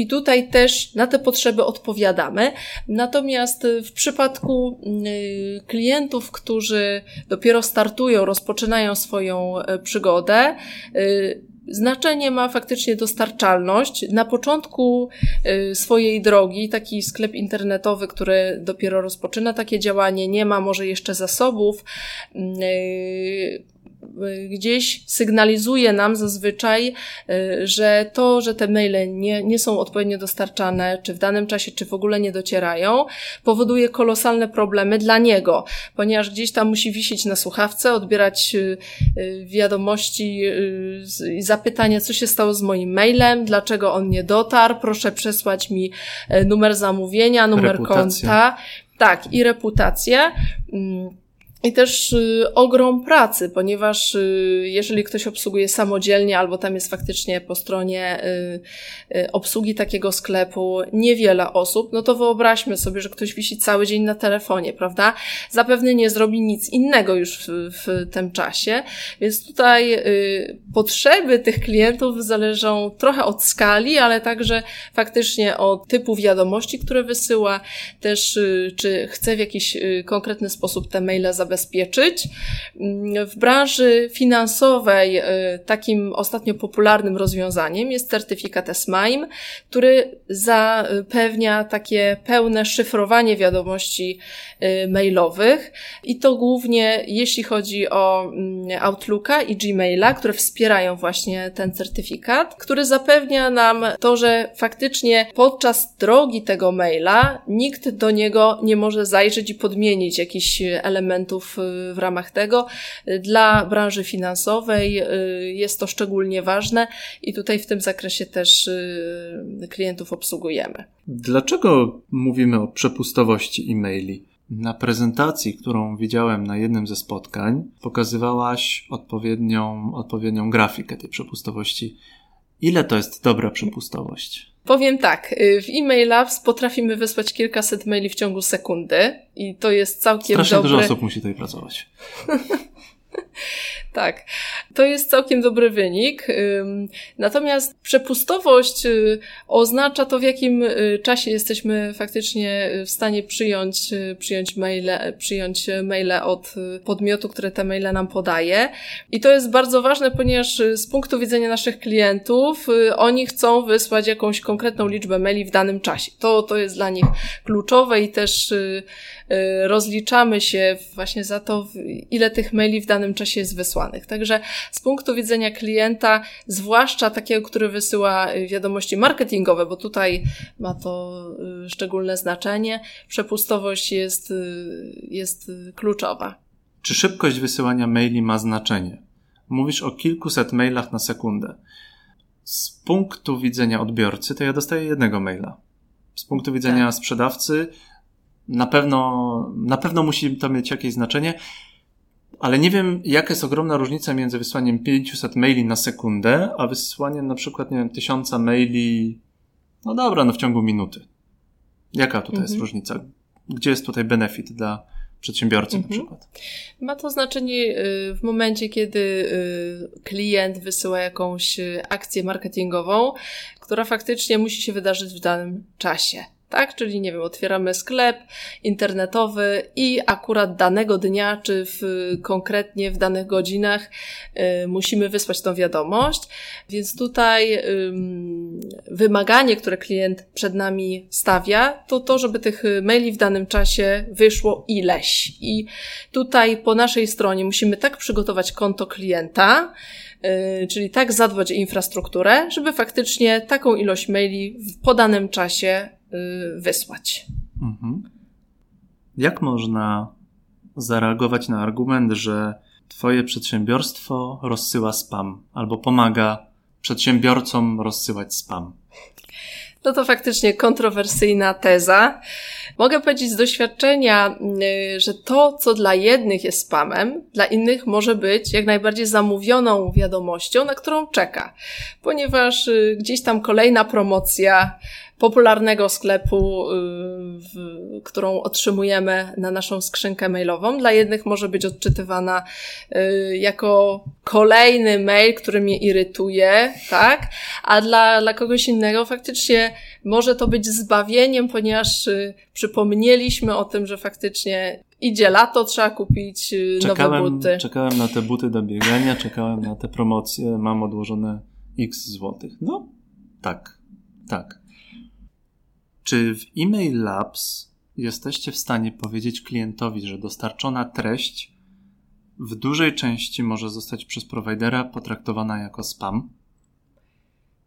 I tutaj też na te potrzeby odpowiadamy. Natomiast w przypadku y, klientów, którzy dopiero startują, rozpoczynają swoją e, przygodę, y, Znaczenie ma faktycznie dostarczalność. Na początku y, swojej drogi taki sklep internetowy, który dopiero rozpoczyna takie działanie, nie ma może jeszcze zasobów, gdzieś sygnalizuje nam zazwyczaj, y, że to, że te maile nie, nie są odpowiednio dostarczane, czy w danym czasie, czy w ogóle nie docierają, powoduje kolosalne problemy dla niego, ponieważ gdzieś tam musi wisieć na słuchawce, odbierać y, y, wiadomości i zapytania, co się stało z moim mailem, dlaczego on nie dotarł, proszę przesłać mi numer zamówienia, numer Reputacja. konta. Tak, i reputację. I też y, ogrom pracy, ponieważ y, jeżeli ktoś obsługuje samodzielnie, albo tam jest faktycznie po stronie y, y, obsługi takiego sklepu niewiele osób, no to wyobraźmy sobie, że ktoś wisi cały dzień na telefonie, prawda? Zapewne nie zrobi nic innego już w, w tym czasie, więc tutaj y, potrzeby tych klientów zależą trochę od skali, ale także faktycznie od typu wiadomości, które wysyła, też y, czy chce w jakiś konkretny sposób te maile zabezpieczyć, zabezpieczyć. Mm, w branży finansowej y, takim ostatnio popularnym rozwiązaniem jest certyfikat SMIME, który zapewnia takie pełne szyfrowanie wiadomości y, mailowych i to głównie jeśli chodzi o mm, Outlooka i Gmaila, które wspierają właśnie ten certyfikat, który zapewnia nam to, że faktycznie podczas drogi tego maila nikt do niego nie może zajrzeć i podmienić jakichś elementów Y, w ramach tego. Dla branży finansowej y, jest to szczególnie ważne i tutaj w tym zakresie też y, klientów obsługujemy. Dlaczego mówimy o przepustowości e-maili? Na prezentacji, którą widziałem na jednym ze spotkań, pokazywałaś odpowiednią, odpowiednią grafikę tej przepustowości. Ile to jest dobra przepustowość? Powiem tak, y, w e-mailapps potrafimy wysłać kilkaset maili w ciągu sekundy i to jest całkiem Strasznie dobry... dużo osób musi tutaj pracować. Tak, to jest całkiem dobry wynik. Natomiast przepustowość y, oznacza to, w jakim y, czasie jesteśmy faktycznie w stanie przyjąć, y, przyjąć, maile, przyjąć maile od podmiotu, które te maile nam podaje. I to jest bardzo ważne, ponieważ z punktu widzenia naszych klientów, oni chcą wysłać jakąś konkretną liczbę maili w danym czasie. To, to jest dla nich kluczowe i też Y, rozliczamy się właśnie za to, ile tych maili w danym czasie jest wysłanych. Także z punktu widzenia klienta, zwłaszcza takiego, który wysyła y, wiadomości marketingowe, bo tutaj ma to y, szczególne znaczenie, przepustowość jest, jest kluczowa. Czy szybkość wysyłania maili ma znaczenie? Mówisz o kilkuset mailach na sekundę. Z punktu widzenia odbiorcy, to ja dostaję jednego maila. Z punktu widzenia tak. sprzedawcy, na pewno, na pewno musi to mieć jakieś znaczenie, ale nie wiem, jaka jest ogromna różnica między wysłaniem 500 maili na sekundę, a wysłaniem na przykład, nie wiem, 1000 maili, no dobra, no w ciągu minuty. Jaka tutaj mhm. jest różnica? Gdzie jest tutaj benefit dla przedsiębiorcy mhm. na przykład? Ma to znaczenie y, w momencie, kiedy y, klient wysyła jakąś akcję marketingową, która faktycznie musi się wydarzyć w danym czasie tak? Czyli nie wiem, otwieramy sklep internetowy i akurat danego dnia, czy w, konkretnie w danych godzinach y, musimy wysłać tą wiadomość. Więc tutaj y, wymaganie, które klient przed nami stawia, to to, żeby tych maili w danym czasie wyszło ileś. I tutaj po naszej stronie musimy tak przygotować konto klienta, y, czyli tak zadbać o infrastrukturę, żeby faktycznie taką ilość maili w podanym czasie wysłać. Mhm. Jak można zareagować na argument, że Twoje przedsiębiorstwo rozsyła spam albo pomaga przedsiębiorcom rozsyłać spam? No to faktycznie kontrowersyjna teza. Mogę powiedzieć z doświadczenia, y, że to, co dla jednych jest spamem, dla innych może być jak najbardziej zamówioną wiadomością, na którą czeka, ponieważ y, gdzieś tam kolejna promocja, popularnego sklepu, w, którą otrzymujemy na naszą skrzynkę mailową. Dla jednych może być odczytywana jako kolejny mail, który mnie irytuje, tak? A dla, dla kogoś innego faktycznie może to być zbawieniem, ponieważ przypomnieliśmy o tym, że faktycznie idzie lato, trzeba kupić czekałem, nowe buty. Czekałem na te buty do biegania, czekałem na te promocje, mam odłożone x złotych. No, tak, tak. Czy w Email Labs jesteście w stanie powiedzieć klientowi, że dostarczona treść w dużej części może zostać przez prowajdera potraktowana jako spam?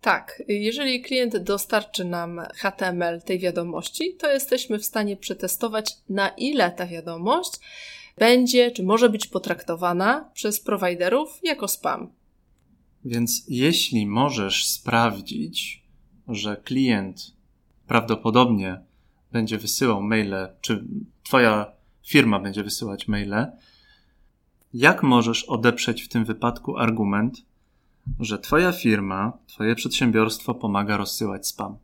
Tak, jeżeli klient dostarczy nam HTML tej wiadomości, to jesteśmy w stanie przetestować, na ile ta wiadomość będzie, czy może być potraktowana przez prowajderów jako spam. Więc jeśli możesz sprawdzić, że klient prawdopodobnie będzie wysyłał maile, czy Twoja firma będzie wysyłać maile, jak możesz odeprzeć w tym wypadku argument, że Twoja firma, Twoje przedsiębiorstwo pomaga rozsyłać spam?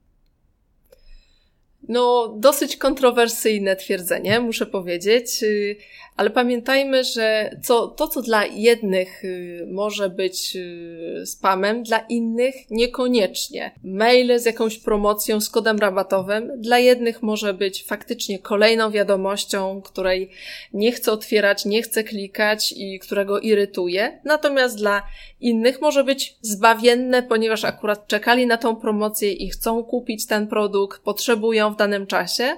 No, dosyć kontrowersyjne twierdzenie, muszę powiedzieć, y, ale pamiętajmy, że co, to, co dla jednych y, może być y, spamem, dla innych niekoniecznie. Maile z jakąś promocją, z kodem rabatowym, dla jednych może być faktycznie kolejną wiadomością, której nie chcę otwierać, nie chcę klikać i którego irytuje, natomiast dla innych może być zbawienne, ponieważ akurat czekali na tą promocję i chcą kupić ten produkt, potrzebują w danym czasie,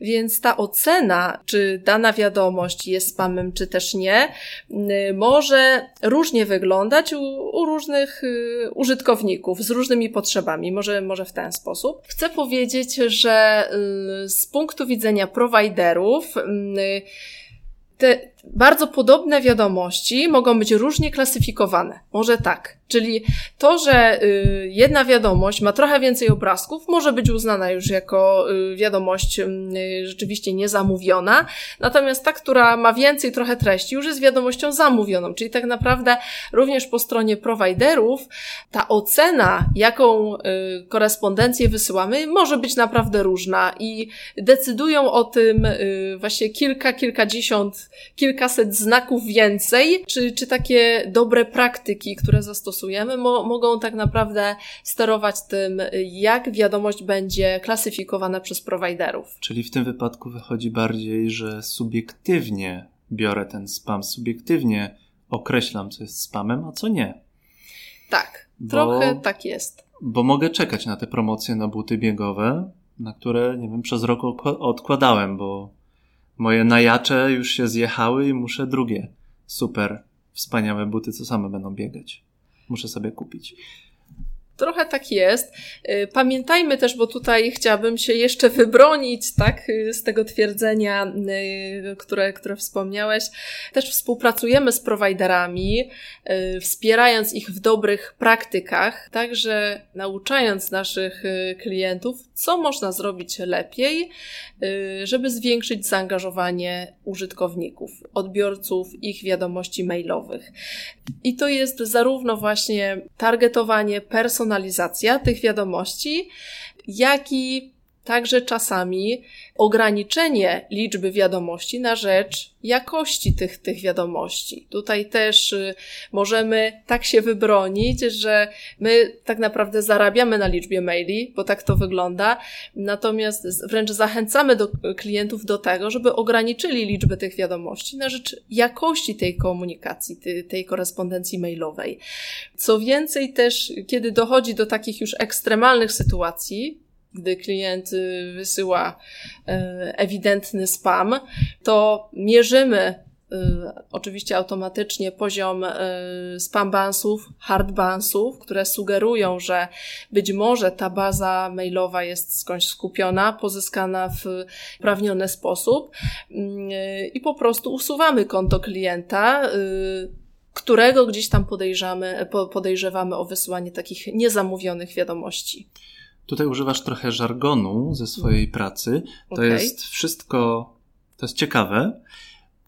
więc ta ocena, czy dana wiadomość jest spamem, czy też nie, y, może różnie wyglądać u, u różnych y, użytkowników z różnymi potrzebami, może, może w ten sposób. Chcę powiedzieć, że y, z punktu widzenia prowajderów, te bardzo podobne wiadomości mogą być różnie klasyfikowane. Może tak. Czyli to, że y, jedna wiadomość ma trochę więcej obrazków, może być uznana już jako y, wiadomość y, rzeczywiście niezamówiona, natomiast ta, która ma więcej trochę treści, już jest wiadomością zamówioną. Czyli tak naprawdę również po stronie prowajderów ta ocena, jaką korespondencję wysyłamy, może być naprawdę różna i decydują o tym właśnie kilka, kilkadziesiąt, kilkaset znaków więcej, czy, czy takie dobre praktyki, które zastosujemy stosujemy, mo mogą tak naprawdę sterować tym, jak wiadomość będzie klasyfikowana przez prowajderów. Czyli w tym wypadku wychodzi bardziej, że subiektywnie biorę ten spam, subiektywnie określam, co jest spamem, a co nie. Tak, bo, trochę tak jest. Bo mogę czekać na te promocje na buty biegowe, na które, nie wiem, przez rok odkładałem, bo moje najacze już się zjechały i muszę drugie super wspaniałe buty, co same będą biegać muszę sobie kupić. Trochę tak jest. Y, pamiętajmy też, bo tutaj chciałabym się jeszcze wybronić, tak, y, z tego twierdzenia, y, które, które wspomniałeś. Też współpracujemy z prowajderami, wspierając ich w dobrych praktykach, także nauczając naszych klientów, co można zrobić lepiej, żeby zwiększyć zaangażowanie użytkowników, odbiorców ich wiadomości mailowych. I to jest zarówno właśnie targetowanie, personalizacja tych wiadomości, jak i także czasami ograniczenie liczby wiadomości na rzecz jakości tych, tych wiadomości. Tutaj też y, możemy tak się wybronić, że my tak naprawdę zarabiamy na liczbie maili, bo tak to wygląda, natomiast wręcz zachęcamy do klientów do tego, żeby ograniczyli liczbę tych wiadomości na rzecz jakości tej komunikacji, tej, tej korespondencji mailowej. Co więcej też, kiedy dochodzi do takich już ekstremalnych sytuacji, gdy klient y, wysyła y, ewidentny spam, to mierzymy y, oczywiście automatycznie poziom spam bansów, hard bansów, które sugerują, że być może ta baza mailowa jest skądś skupiona, pozyskana w uprawniony sposób i po prostu usuwamy konto klienta, którego gdzieś tam podejrzewamy o wysyłanie takich niezamówionych wiadomości. Tutaj używasz trochę żargonu ze swojej pracy. To okay. jest wszystko, to jest ciekawe.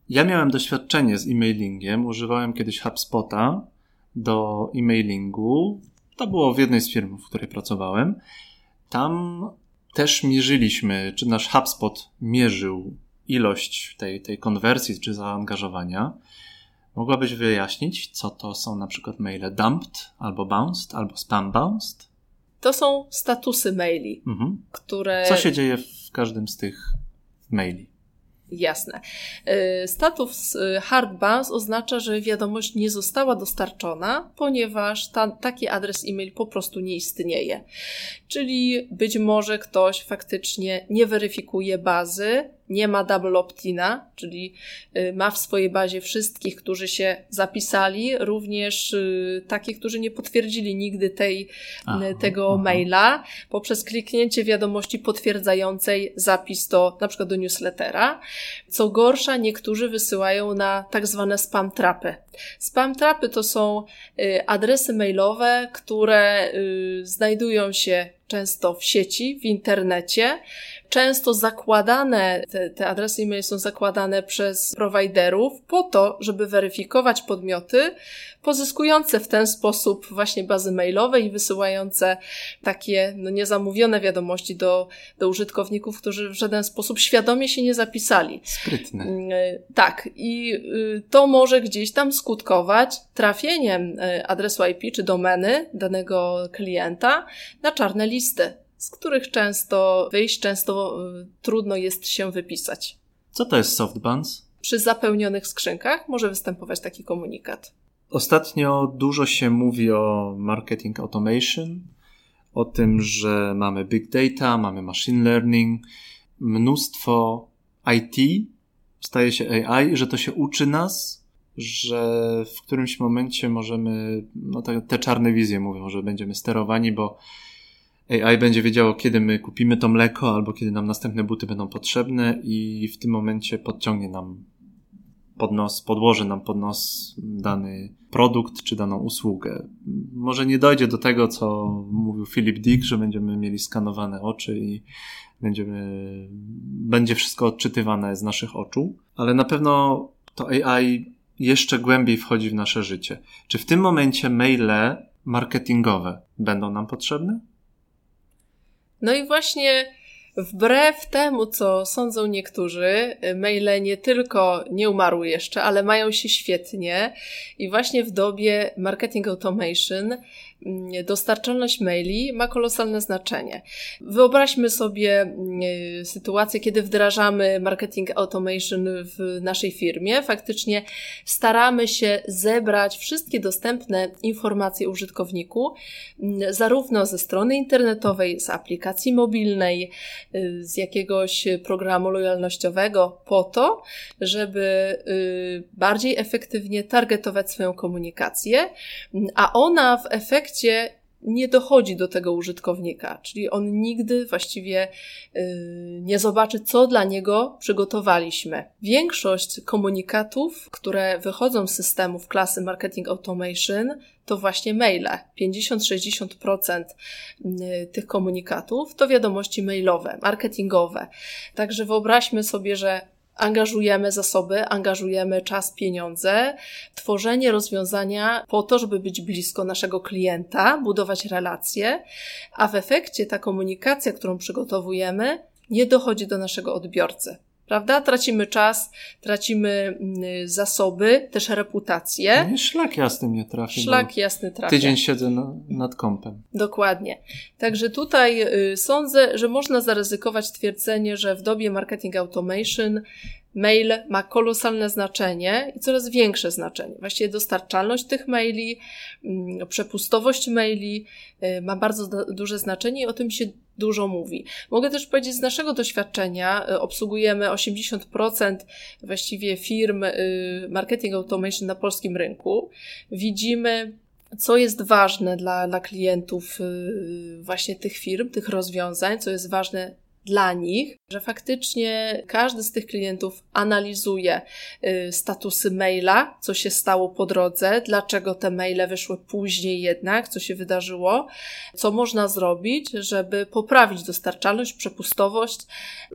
Ja miałem doświadczenie z e-mailingiem. Używałem kiedyś HubSpota do e-mailingu. To było w jednej z firm, w której pracowałem. Tam też mierzyliśmy, czy nasz HubSpot mierzył ilość tej, tej konwersji czy zaangażowania. Mogłabyś wyjaśnić, co to są na przykład maile dumped, albo bounced, albo spam bounced? To są statusy maili, mhm. które. Co się dzieje w każdym z tych maili? Jasne. Y, status y, hard bounce oznacza, że wiadomość nie została dostarczona, ponieważ ta, taki adres e-mail po prostu nie istnieje. Czyli być może ktoś faktycznie nie weryfikuje bazy, nie ma double optina, czyli y, ma w swojej bazie wszystkich, którzy się zapisali, również y, takich, którzy nie potwierdzili nigdy tej, aha, tego aha. maila, poprzez kliknięcie wiadomości potwierdzającej zapis do, na przykład do newslettera. Co gorsza, niektórzy wysyłają na tak zwane spam trapy. Spam trapy to są y, adresy mailowe, które znajdują się często w sieci, w internecie, często zakładane, te, te adresy e-mail są zakładane przez prowajderów po to, żeby weryfikować podmioty pozyskujące w ten sposób właśnie bazy mailowe i wysyłające takie no, niezamówione wiadomości do, do użytkowników, którzy w żaden sposób świadomie się nie zapisali. Sprytne. Mm, tak. I y, to może gdzieś tam skutkować trafieniem y, adresu IP czy domeny danego klienta na czarne listy z których często wyjść, często y, trudno jest się wypisać. Co to jest softbands? Przy zapełnionych skrzynkach może występować taki komunikat. Ostatnio dużo się mówi o marketing automation, o tym, że mamy big data, mamy machine learning, mnóstwo IT staje się AI, że to się uczy nas, że w którymś momencie możemy, no te, te czarne wizje mówią, że będziemy sterowani, bo AI będzie wiedziało, kiedy my kupimy to mleko, albo kiedy nam następne buty będą potrzebne, i w tym momencie podciągnie nam pod nos, podłoży nam pod nos dany produkt czy daną usługę. Może nie dojdzie do tego, co mówił Philip Dick, że będziemy mieli skanowane oczy i będziemy, będzie wszystko odczytywane z naszych oczu, ale na pewno to AI jeszcze głębiej wchodzi w nasze życie. Czy w tym momencie maile marketingowe będą nam potrzebne? No i właśnie wbrew temu, co sądzą niektórzy, maile nie tylko nie umarły jeszcze, ale mają się świetnie i właśnie w dobie marketing automation Mm, dostarczalność maili ma kolosalne znaczenie. Wyobraźmy sobie mm, sytuację, kiedy wdrażamy marketing automation w naszej firmie. Faktycznie staramy się zebrać wszystkie dostępne informacje użytkowniku, mm, zarówno ze strony internetowej, z aplikacji mobilnej, z jakiegoś programu lojalnościowego, po to, żeby y, bardziej efektywnie targetować swoją komunikację, a ona w efekcie nie dochodzi do tego użytkownika, czyli on nigdy właściwie yy, nie zobaczy, co dla niego przygotowaliśmy. Większość komunikatów, które wychodzą z systemów klasy Marketing Automation, to właśnie maile. 50-60% yy, tych komunikatów to wiadomości mailowe, marketingowe. Także wyobraźmy sobie, że angażujemy zasoby, angażujemy czas, pieniądze, tworzenie rozwiązania po to, żeby być blisko naszego klienta, budować relacje, a w efekcie ta komunikacja, którą przygotowujemy, nie dochodzi do naszego odbiorcy. Prawda? Tracimy czas, tracimy mm, zasoby, też reputację. No szlak jasny mnie trafi. Szlak jasny trafi. Tydzień siedzę na, nad kąpem. Dokładnie. Także tutaj y, sądzę, że można zaryzykować twierdzenie, że w dobie marketing automation mail ma kolosalne znaczenie i coraz większe znaczenie. Właściwie dostarczalność tych maili, mm, przepustowość maili y, ma bardzo duże znaczenie i o tym się dużo mówi. Mogę też powiedzieć z naszego doświadczenia, y, obsługujemy 80% właściwie firm y, marketing automation na polskim rynku. Widzimy co jest ważne dla, dla klientów właśnie tych firm, tych rozwiązań, co jest ważne dla nich, że faktycznie każdy z tych klientów analizuje y, statusy maila, co się stało po drodze, dlaczego te maile wyszły później jednak, co się wydarzyło, co można zrobić, żeby poprawić dostarczalność, przepustowość.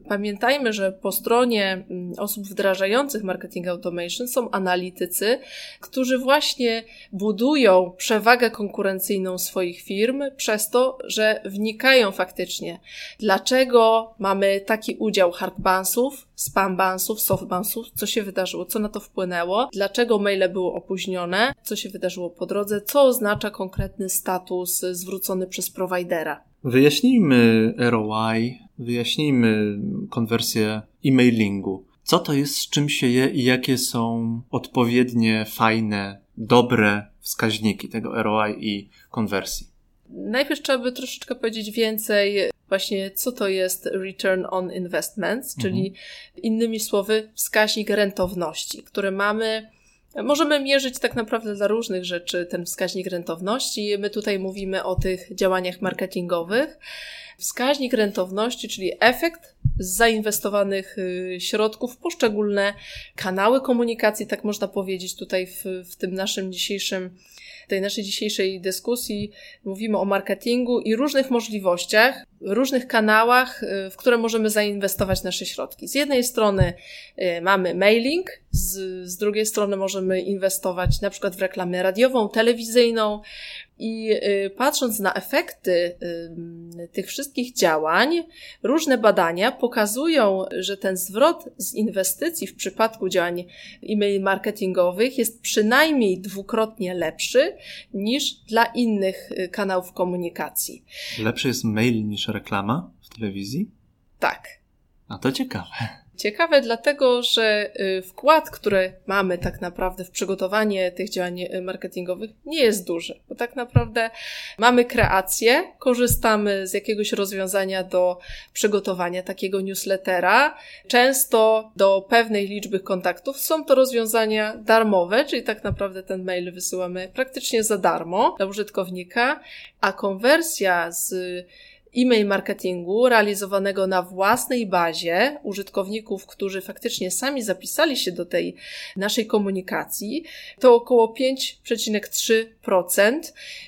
Pamiętajmy, że po stronie mm, osób wdrażających marketing automation są analitycy, którzy właśnie budują przewagę konkurencyjną swoich firm przez to, że wnikają faktycznie, dlaczego mamy taki udział hardbansów, spambansów, softbansów, co się wydarzyło, co na to wpłynęło, dlaczego maile były opóźnione, co się wydarzyło po drodze, co oznacza konkretny status zwrócony przez prowajdera. Wyjaśnijmy ROI, wyjaśnijmy konwersję e-mailingu. Co to jest, z czym się je i jakie są odpowiednie, fajne, dobre wskaźniki tego ROI i konwersji? Najpierw trzeba by troszeczkę powiedzieć więcej właśnie, co to jest return on investments, mhm. czyli innymi słowy wskaźnik rentowności, który mamy Możemy mierzyć tak naprawdę dla różnych rzeczy ten wskaźnik rentowności. My tutaj mówimy o tych działaniach marketingowych. Wskaźnik rentowności, czyli efekt z zainwestowanych y, środków poszczególne kanały komunikacji, tak można powiedzieć tutaj w, w tym naszym dzisiejszym tej naszej dzisiejszej dyskusji mówimy o marketingu i różnych możliwościach, różnych kanałach, y, w które możemy zainwestować nasze środki. Z jednej strony y, mamy mailing, z, z drugiej strony możemy inwestować na przykład w reklamę radiową, telewizyjną, i y, patrząc na efekty tych wszystkich działań, różne badania pokazują, że ten zwrot z inwestycji w przypadku działań e-mail marketingowych jest przynajmniej dwukrotnie lepszy niż dla innych kanałów komunikacji. Lepszy jest mail niż reklama w telewizji? Tak. A to ciekawe. Ciekawe dlatego, że y, wkład, który mamy tak naprawdę w przygotowanie tych działań y, marketingowych nie jest duży, bo tak naprawdę mamy kreację, korzystamy z jakiegoś rozwiązania do przygotowania takiego newslettera. Często do pewnej liczby kontaktów są to rozwiązania darmowe, czyli tak naprawdę ten mail wysyłamy praktycznie za darmo dla użytkownika, a konwersja z e-mail marketingu realizowanego na własnej bazie użytkowników, którzy faktycznie sami zapisali się do tej naszej komunikacji, to około 5,3%,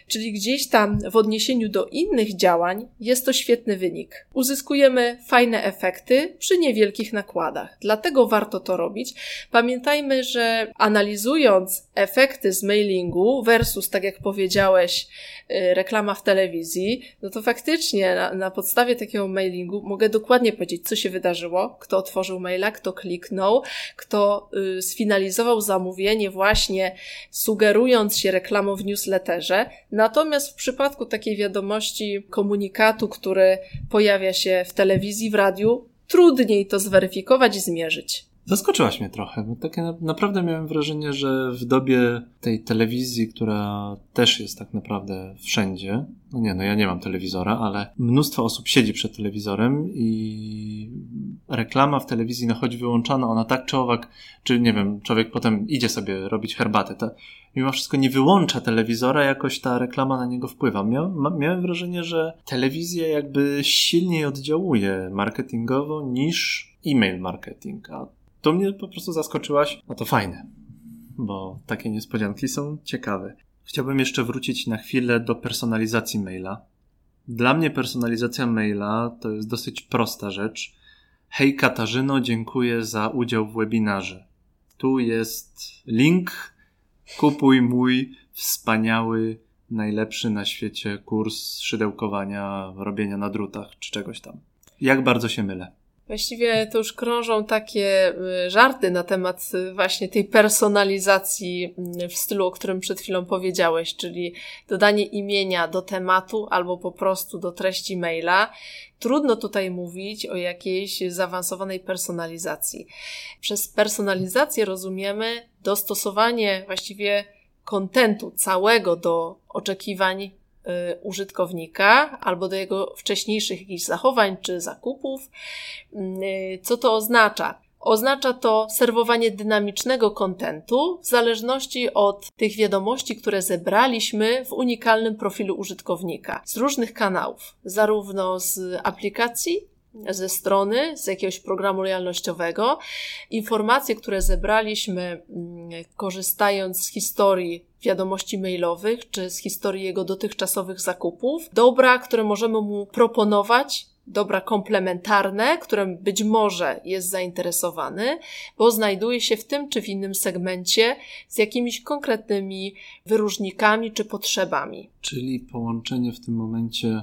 czyli gdzieś tam w odniesieniu do innych działań jest to świetny wynik. Uzyskujemy fajne efekty przy niewielkich nakładach, dlatego warto to robić. Pamiętajmy, że analizując efekty z mailingu versus, tak jak powiedziałeś, y, reklama w telewizji, no to faktycznie na, na podstawie takiego mailingu mogę dokładnie powiedzieć, co się wydarzyło, kto otworzył maila, kto kliknął, kto y, sfinalizował zamówienie właśnie sugerując się reklamą w newsletterze. Natomiast w przypadku takiej wiadomości, komunikatu, który pojawia się w telewizji, w radiu, trudniej to zweryfikować i zmierzyć. Zaskoczyłaś mnie trochę, bo takie naprawdę miałem wrażenie, że w dobie tej telewizji, która też jest tak naprawdę wszędzie, no nie, no ja nie mam telewizora, ale mnóstwo osób siedzi przed telewizorem i reklama w telewizji, no choć wyłączana, ona tak czy owak, czy nie wiem, człowiek potem idzie sobie robić herbatę, to mimo wszystko nie wyłącza telewizora, jakoś ta reklama na niego wpływa. Miałem, miałem wrażenie, że telewizja jakby silniej oddziałuje marketingowo niż e-mail marketing, a to mnie po prostu zaskoczyłaś. No to fajne, bo takie niespodzianki są ciekawe. Chciałbym jeszcze wrócić na chwilę do personalizacji maila. Dla mnie personalizacja maila to jest dosyć prosta rzecz. Hej Katarzyno, dziękuję za udział w webinarze. Tu jest link. Kupuj mój wspaniały, najlepszy na świecie kurs szydełkowania, robienia na drutach czy czegoś tam. Jak bardzo się mylę. Właściwie to już krążą takie y, żarty na temat y, właśnie tej personalizacji mm, w stylu, o którym przed chwilą powiedziałeś, czyli dodanie imienia do tematu albo po prostu do treści maila. Trudno tutaj mówić o jakiejś zaawansowanej personalizacji. Przez personalizację rozumiemy dostosowanie właściwie kontentu całego do oczekiwań użytkownika albo do jego wcześniejszych jakichś zachowań czy zakupów. Y, co to oznacza? Oznacza to serwowanie dynamicznego kontentu w zależności od tych wiadomości, które zebraliśmy w unikalnym profilu użytkownika z różnych kanałów, zarówno z aplikacji, ze strony, z jakiegoś programu lojalnościowego. Informacje, które zebraliśmy mm, korzystając z historii wiadomości mailowych czy z historii jego dotychczasowych zakupów, dobra, które możemy mu proponować dobra komplementarne, którym być może jest zainteresowany, bo znajduje się w tym czy w innym segmencie z jakimiś konkretnymi wyróżnikami czy potrzebami. Czyli połączenie w tym momencie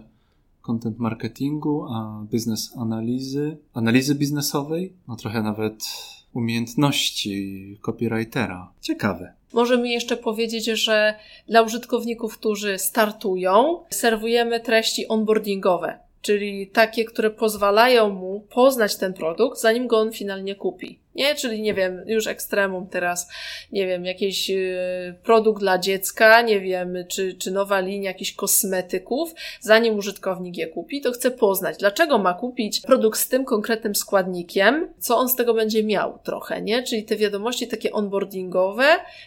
content marketingu, a biznes analizy, analizy biznesowej, no trochę nawet umiejętności copywritera. Ciekawe. Możemy jeszcze powiedzieć, że dla użytkowników, którzy startują, serwujemy treści onboardingowe czyli takie, które pozwalają mu poznać ten produkt, zanim go on finalnie kupi. Nie, czyli nie wiem, już ekstremum teraz, nie wiem, jakiś y, produkt dla dziecka, nie wiem, czy, czy nowa linia jakichś kosmetyków, zanim użytkownik je kupi, to chce poznać, dlaczego ma kupić produkt z tym konkretnym składnikiem, co on z tego będzie miał trochę, nie? Czyli te wiadomości takie onboardingowe,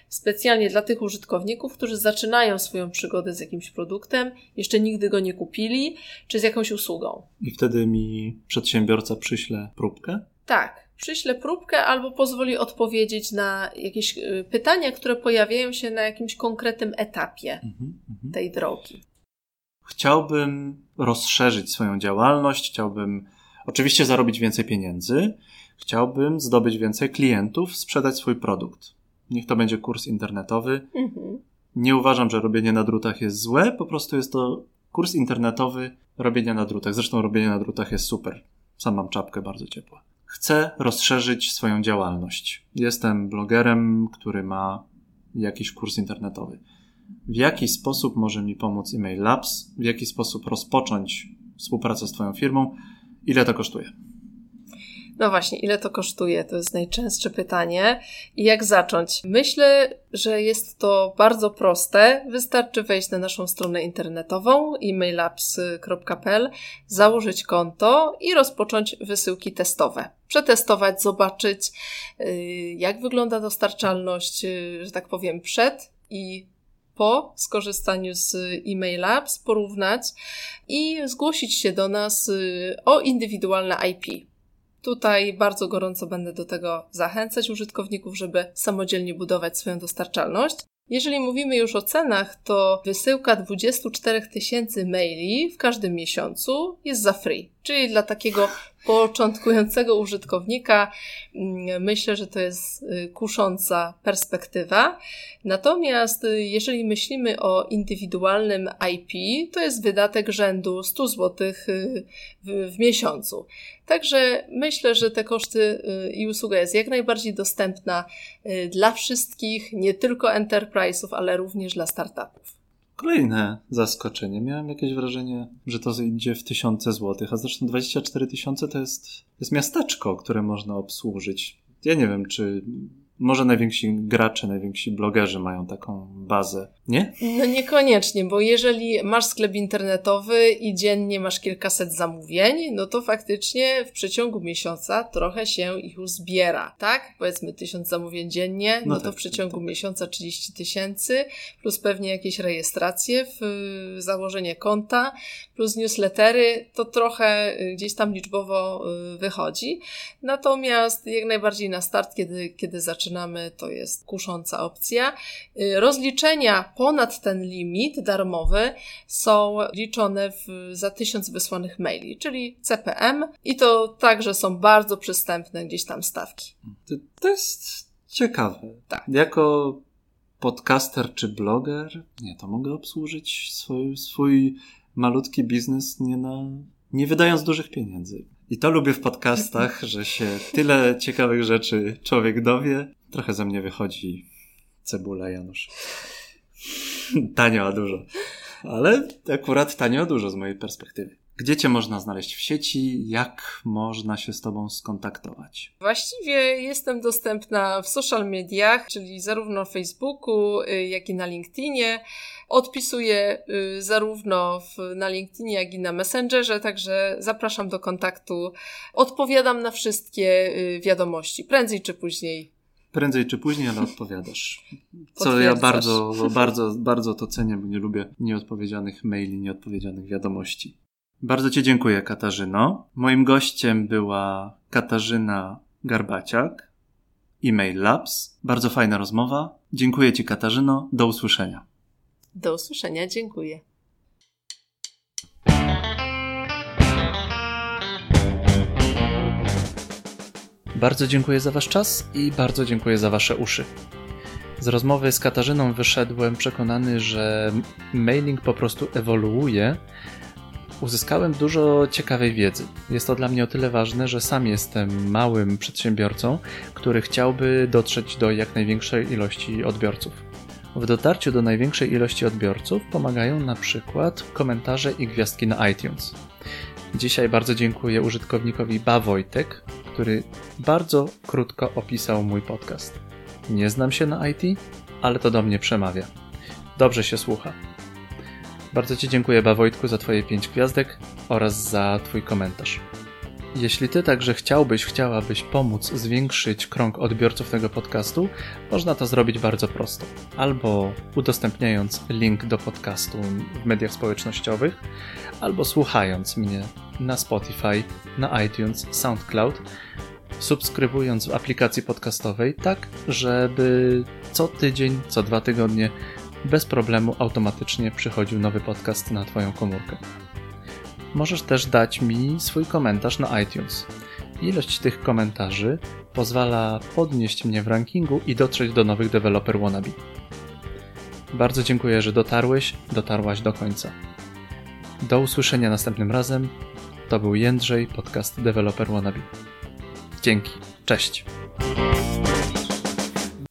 specjalnie dla tych użytkowników, którzy zaczynają swoją przygodę z jakimś produktem, jeszcze nigdy go nie kupili, czy z jakąś usługą. I wtedy mi przedsiębiorca przyśle próbkę? Tak przyśle próbkę albo pozwoli odpowiedzieć na jakieś y, pytania, które pojawiają się na jakimś konkretnym etapie mhm, mhm. tej drogi. Chciałbym rozszerzyć swoją działalność, chciałbym oczywiście zarobić więcej pieniędzy, chciałbym zdobyć więcej klientów, sprzedać swój produkt. Niech to będzie kurs internetowy. Mhm. Nie uważam, że robienie na drutach jest złe, po prostu jest to kurs internetowy robienia na drutach. Zresztą robienie na drutach jest super. Sam mam czapkę bardzo ciepła chcę rozszerzyć swoją działalność. Jestem blogerem, który ma jakiś kurs internetowy. W jaki sposób może mi pomóc Email Labs? W jaki sposób rozpocząć współpracę z Twoją firmą? Ile to kosztuje? No właśnie, ile to kosztuje? To jest najczęstsze pytanie. I jak zacząć? Myślę, że jest to bardzo proste. Wystarczy wejść na naszą stronę internetową emailapps.pl, założyć konto i rozpocząć wysyłki testowe. Przetestować, zobaczyć, y, jak wygląda dostarczalność, y, że tak powiem, przed i po skorzystaniu z e-mailapps, porównać i zgłosić się do nas y, o indywidualne IP. Tutaj bardzo gorąco będę do tego zachęcać użytkowników, żeby samodzielnie budować swoją dostarczalność. Jeżeli mówimy już o cenach, to wysyłka 24 tysięcy maili w każdym miesiącu jest za free. Czyli dla takiego początkującego użytkownika mm, myślę, że to jest y, kusząca perspektywa. Natomiast y, jeżeli myślimy o indywidualnym IP, to jest wydatek rzędu 100 zł y, w, miesiącu. Także myślę, że te koszty i usługa jest jak najbardziej dostępna dla wszystkich, nie tylko enterprise'ów, ale również dla startupów. Kolejne zaskoczenie. Miałem jakieś wrażenie, że to idzie w tysiące złotych, a zresztą 24 tysiące to jest, jest miasteczko, które można obsłużyć. Ja nie wiem, czy może najwięksi gracze, najwięksi blogerzy mają taką bazę, nie? No niekoniecznie, bo jeżeli masz sklep internetowy i dziennie masz kilkaset zamówień, no to faktycznie w przeciągu miesiąca trochę się ich uzbiera, tak? Powiedzmy tysiąc zamówień dziennie, no, no to tak, w przeciągu tak. miesiąca 30 tysięcy, plus pewnie jakieś rejestracje, w założenie konta, plus newslettery, to trochę y, gdzieś tam liczbowo y, wychodzi. Natomiast jak najbardziej na start, kiedy, kiedy zaczynamy to jest kusząca opcja. Y, rozliczenia ponad ten limit darmowy są liczone w, za tysiąc wysłanych maili, czyli CPM i to także są bardzo przystępne gdzieś tam stawki. To, to jest ciekawe. Tak. Jako podcaster czy bloger, nie, to mogę obsłużyć swój, swój malutki biznes nie na, nie wydając dużych pieniędzy. I to lubię w podcastach, że się tyle ciekawych rzeczy człowiek dowie. Trochę ze mnie wychodzi cebula, Janusz. tanio, a dużo. Ale akurat tanio, a dużo z mojej perspektywy. Gdzie cię można znaleźć w sieci? Jak można się z tobą skontaktować? Właściwie jestem dostępna w social mediach, czyli zarówno na Facebooku, y, jak i na LinkedInie. Odpisuję y, zarówno w, na LinkedInie, jak i na Messengerze, także zapraszam do kontaktu. Odpowiadam na wszystkie y, wiadomości, prędzej czy później. Prędzej czy później, ale odpowiadasz. Co ja bardzo, bardzo, bardzo to cenię, bo nie lubię nieodpowiedzianych maili, nieodpowiedzianych wiadomości. Bardzo Ci dziękuję, Katarzyno. Moim gościem była Katarzyna Garbaciak, e-mail Labs. Bardzo fajna rozmowa. Dziękuję Ci, Katarzyno. Do usłyszenia. Do usłyszenia, dziękuję. Bardzo dziękuję za Wasz czas i bardzo dziękuję za Wasze uszy. Z rozmowy z Katarzyną wyszedłem przekonany, że mailing po prostu ewoluuje. Uzyskałem dużo ciekawej wiedzy. Jest to dla mnie o tyle ważne, że sam jestem małym przedsiębiorcą, który chciałby dotrzeć do jak największej ilości odbiorców. W dotarciu do największej ilości odbiorców pomagają na przykład komentarze i gwiazdki na iTunes. Dzisiaj bardzo dziękuję użytkownikowi Ba Wojtek, który bardzo krótko opisał mój podcast. Nie znam się na IT, ale to do mnie przemawia. Dobrze się słucha. Bardzo Ci dziękuję, Ba Wojtku, za Twoje 5 gwiazdek oraz za Twój komentarz. Jeśli Ty także chciałbyś, chciałabyś pomóc zwiększyć krąg odbiorców tego podcastu, można to zrobić bardzo prosto. Albo udostępniając link do podcastu w mediach społecznościowych, albo słuchając mnie na Spotify, na iTunes, SoundCloud, subskrybując w aplikacji podcastowej, tak żeby co tydzień, co dwa tygodnie bez problemu automatycznie przychodził nowy podcast na Twoją komórkę. Możesz też dać mi swój komentarz na iTunes. Ilość tych komentarzy pozwala podnieść mnie w rankingu i dotrzeć do nowych developer wannabe. Bardzo dziękuję, że dotarłeś, dotarłaś do końca. Do usłyszenia następnym razem. To był Jędrzej, podcast Developer Wannabe. Dzięki. Cześć.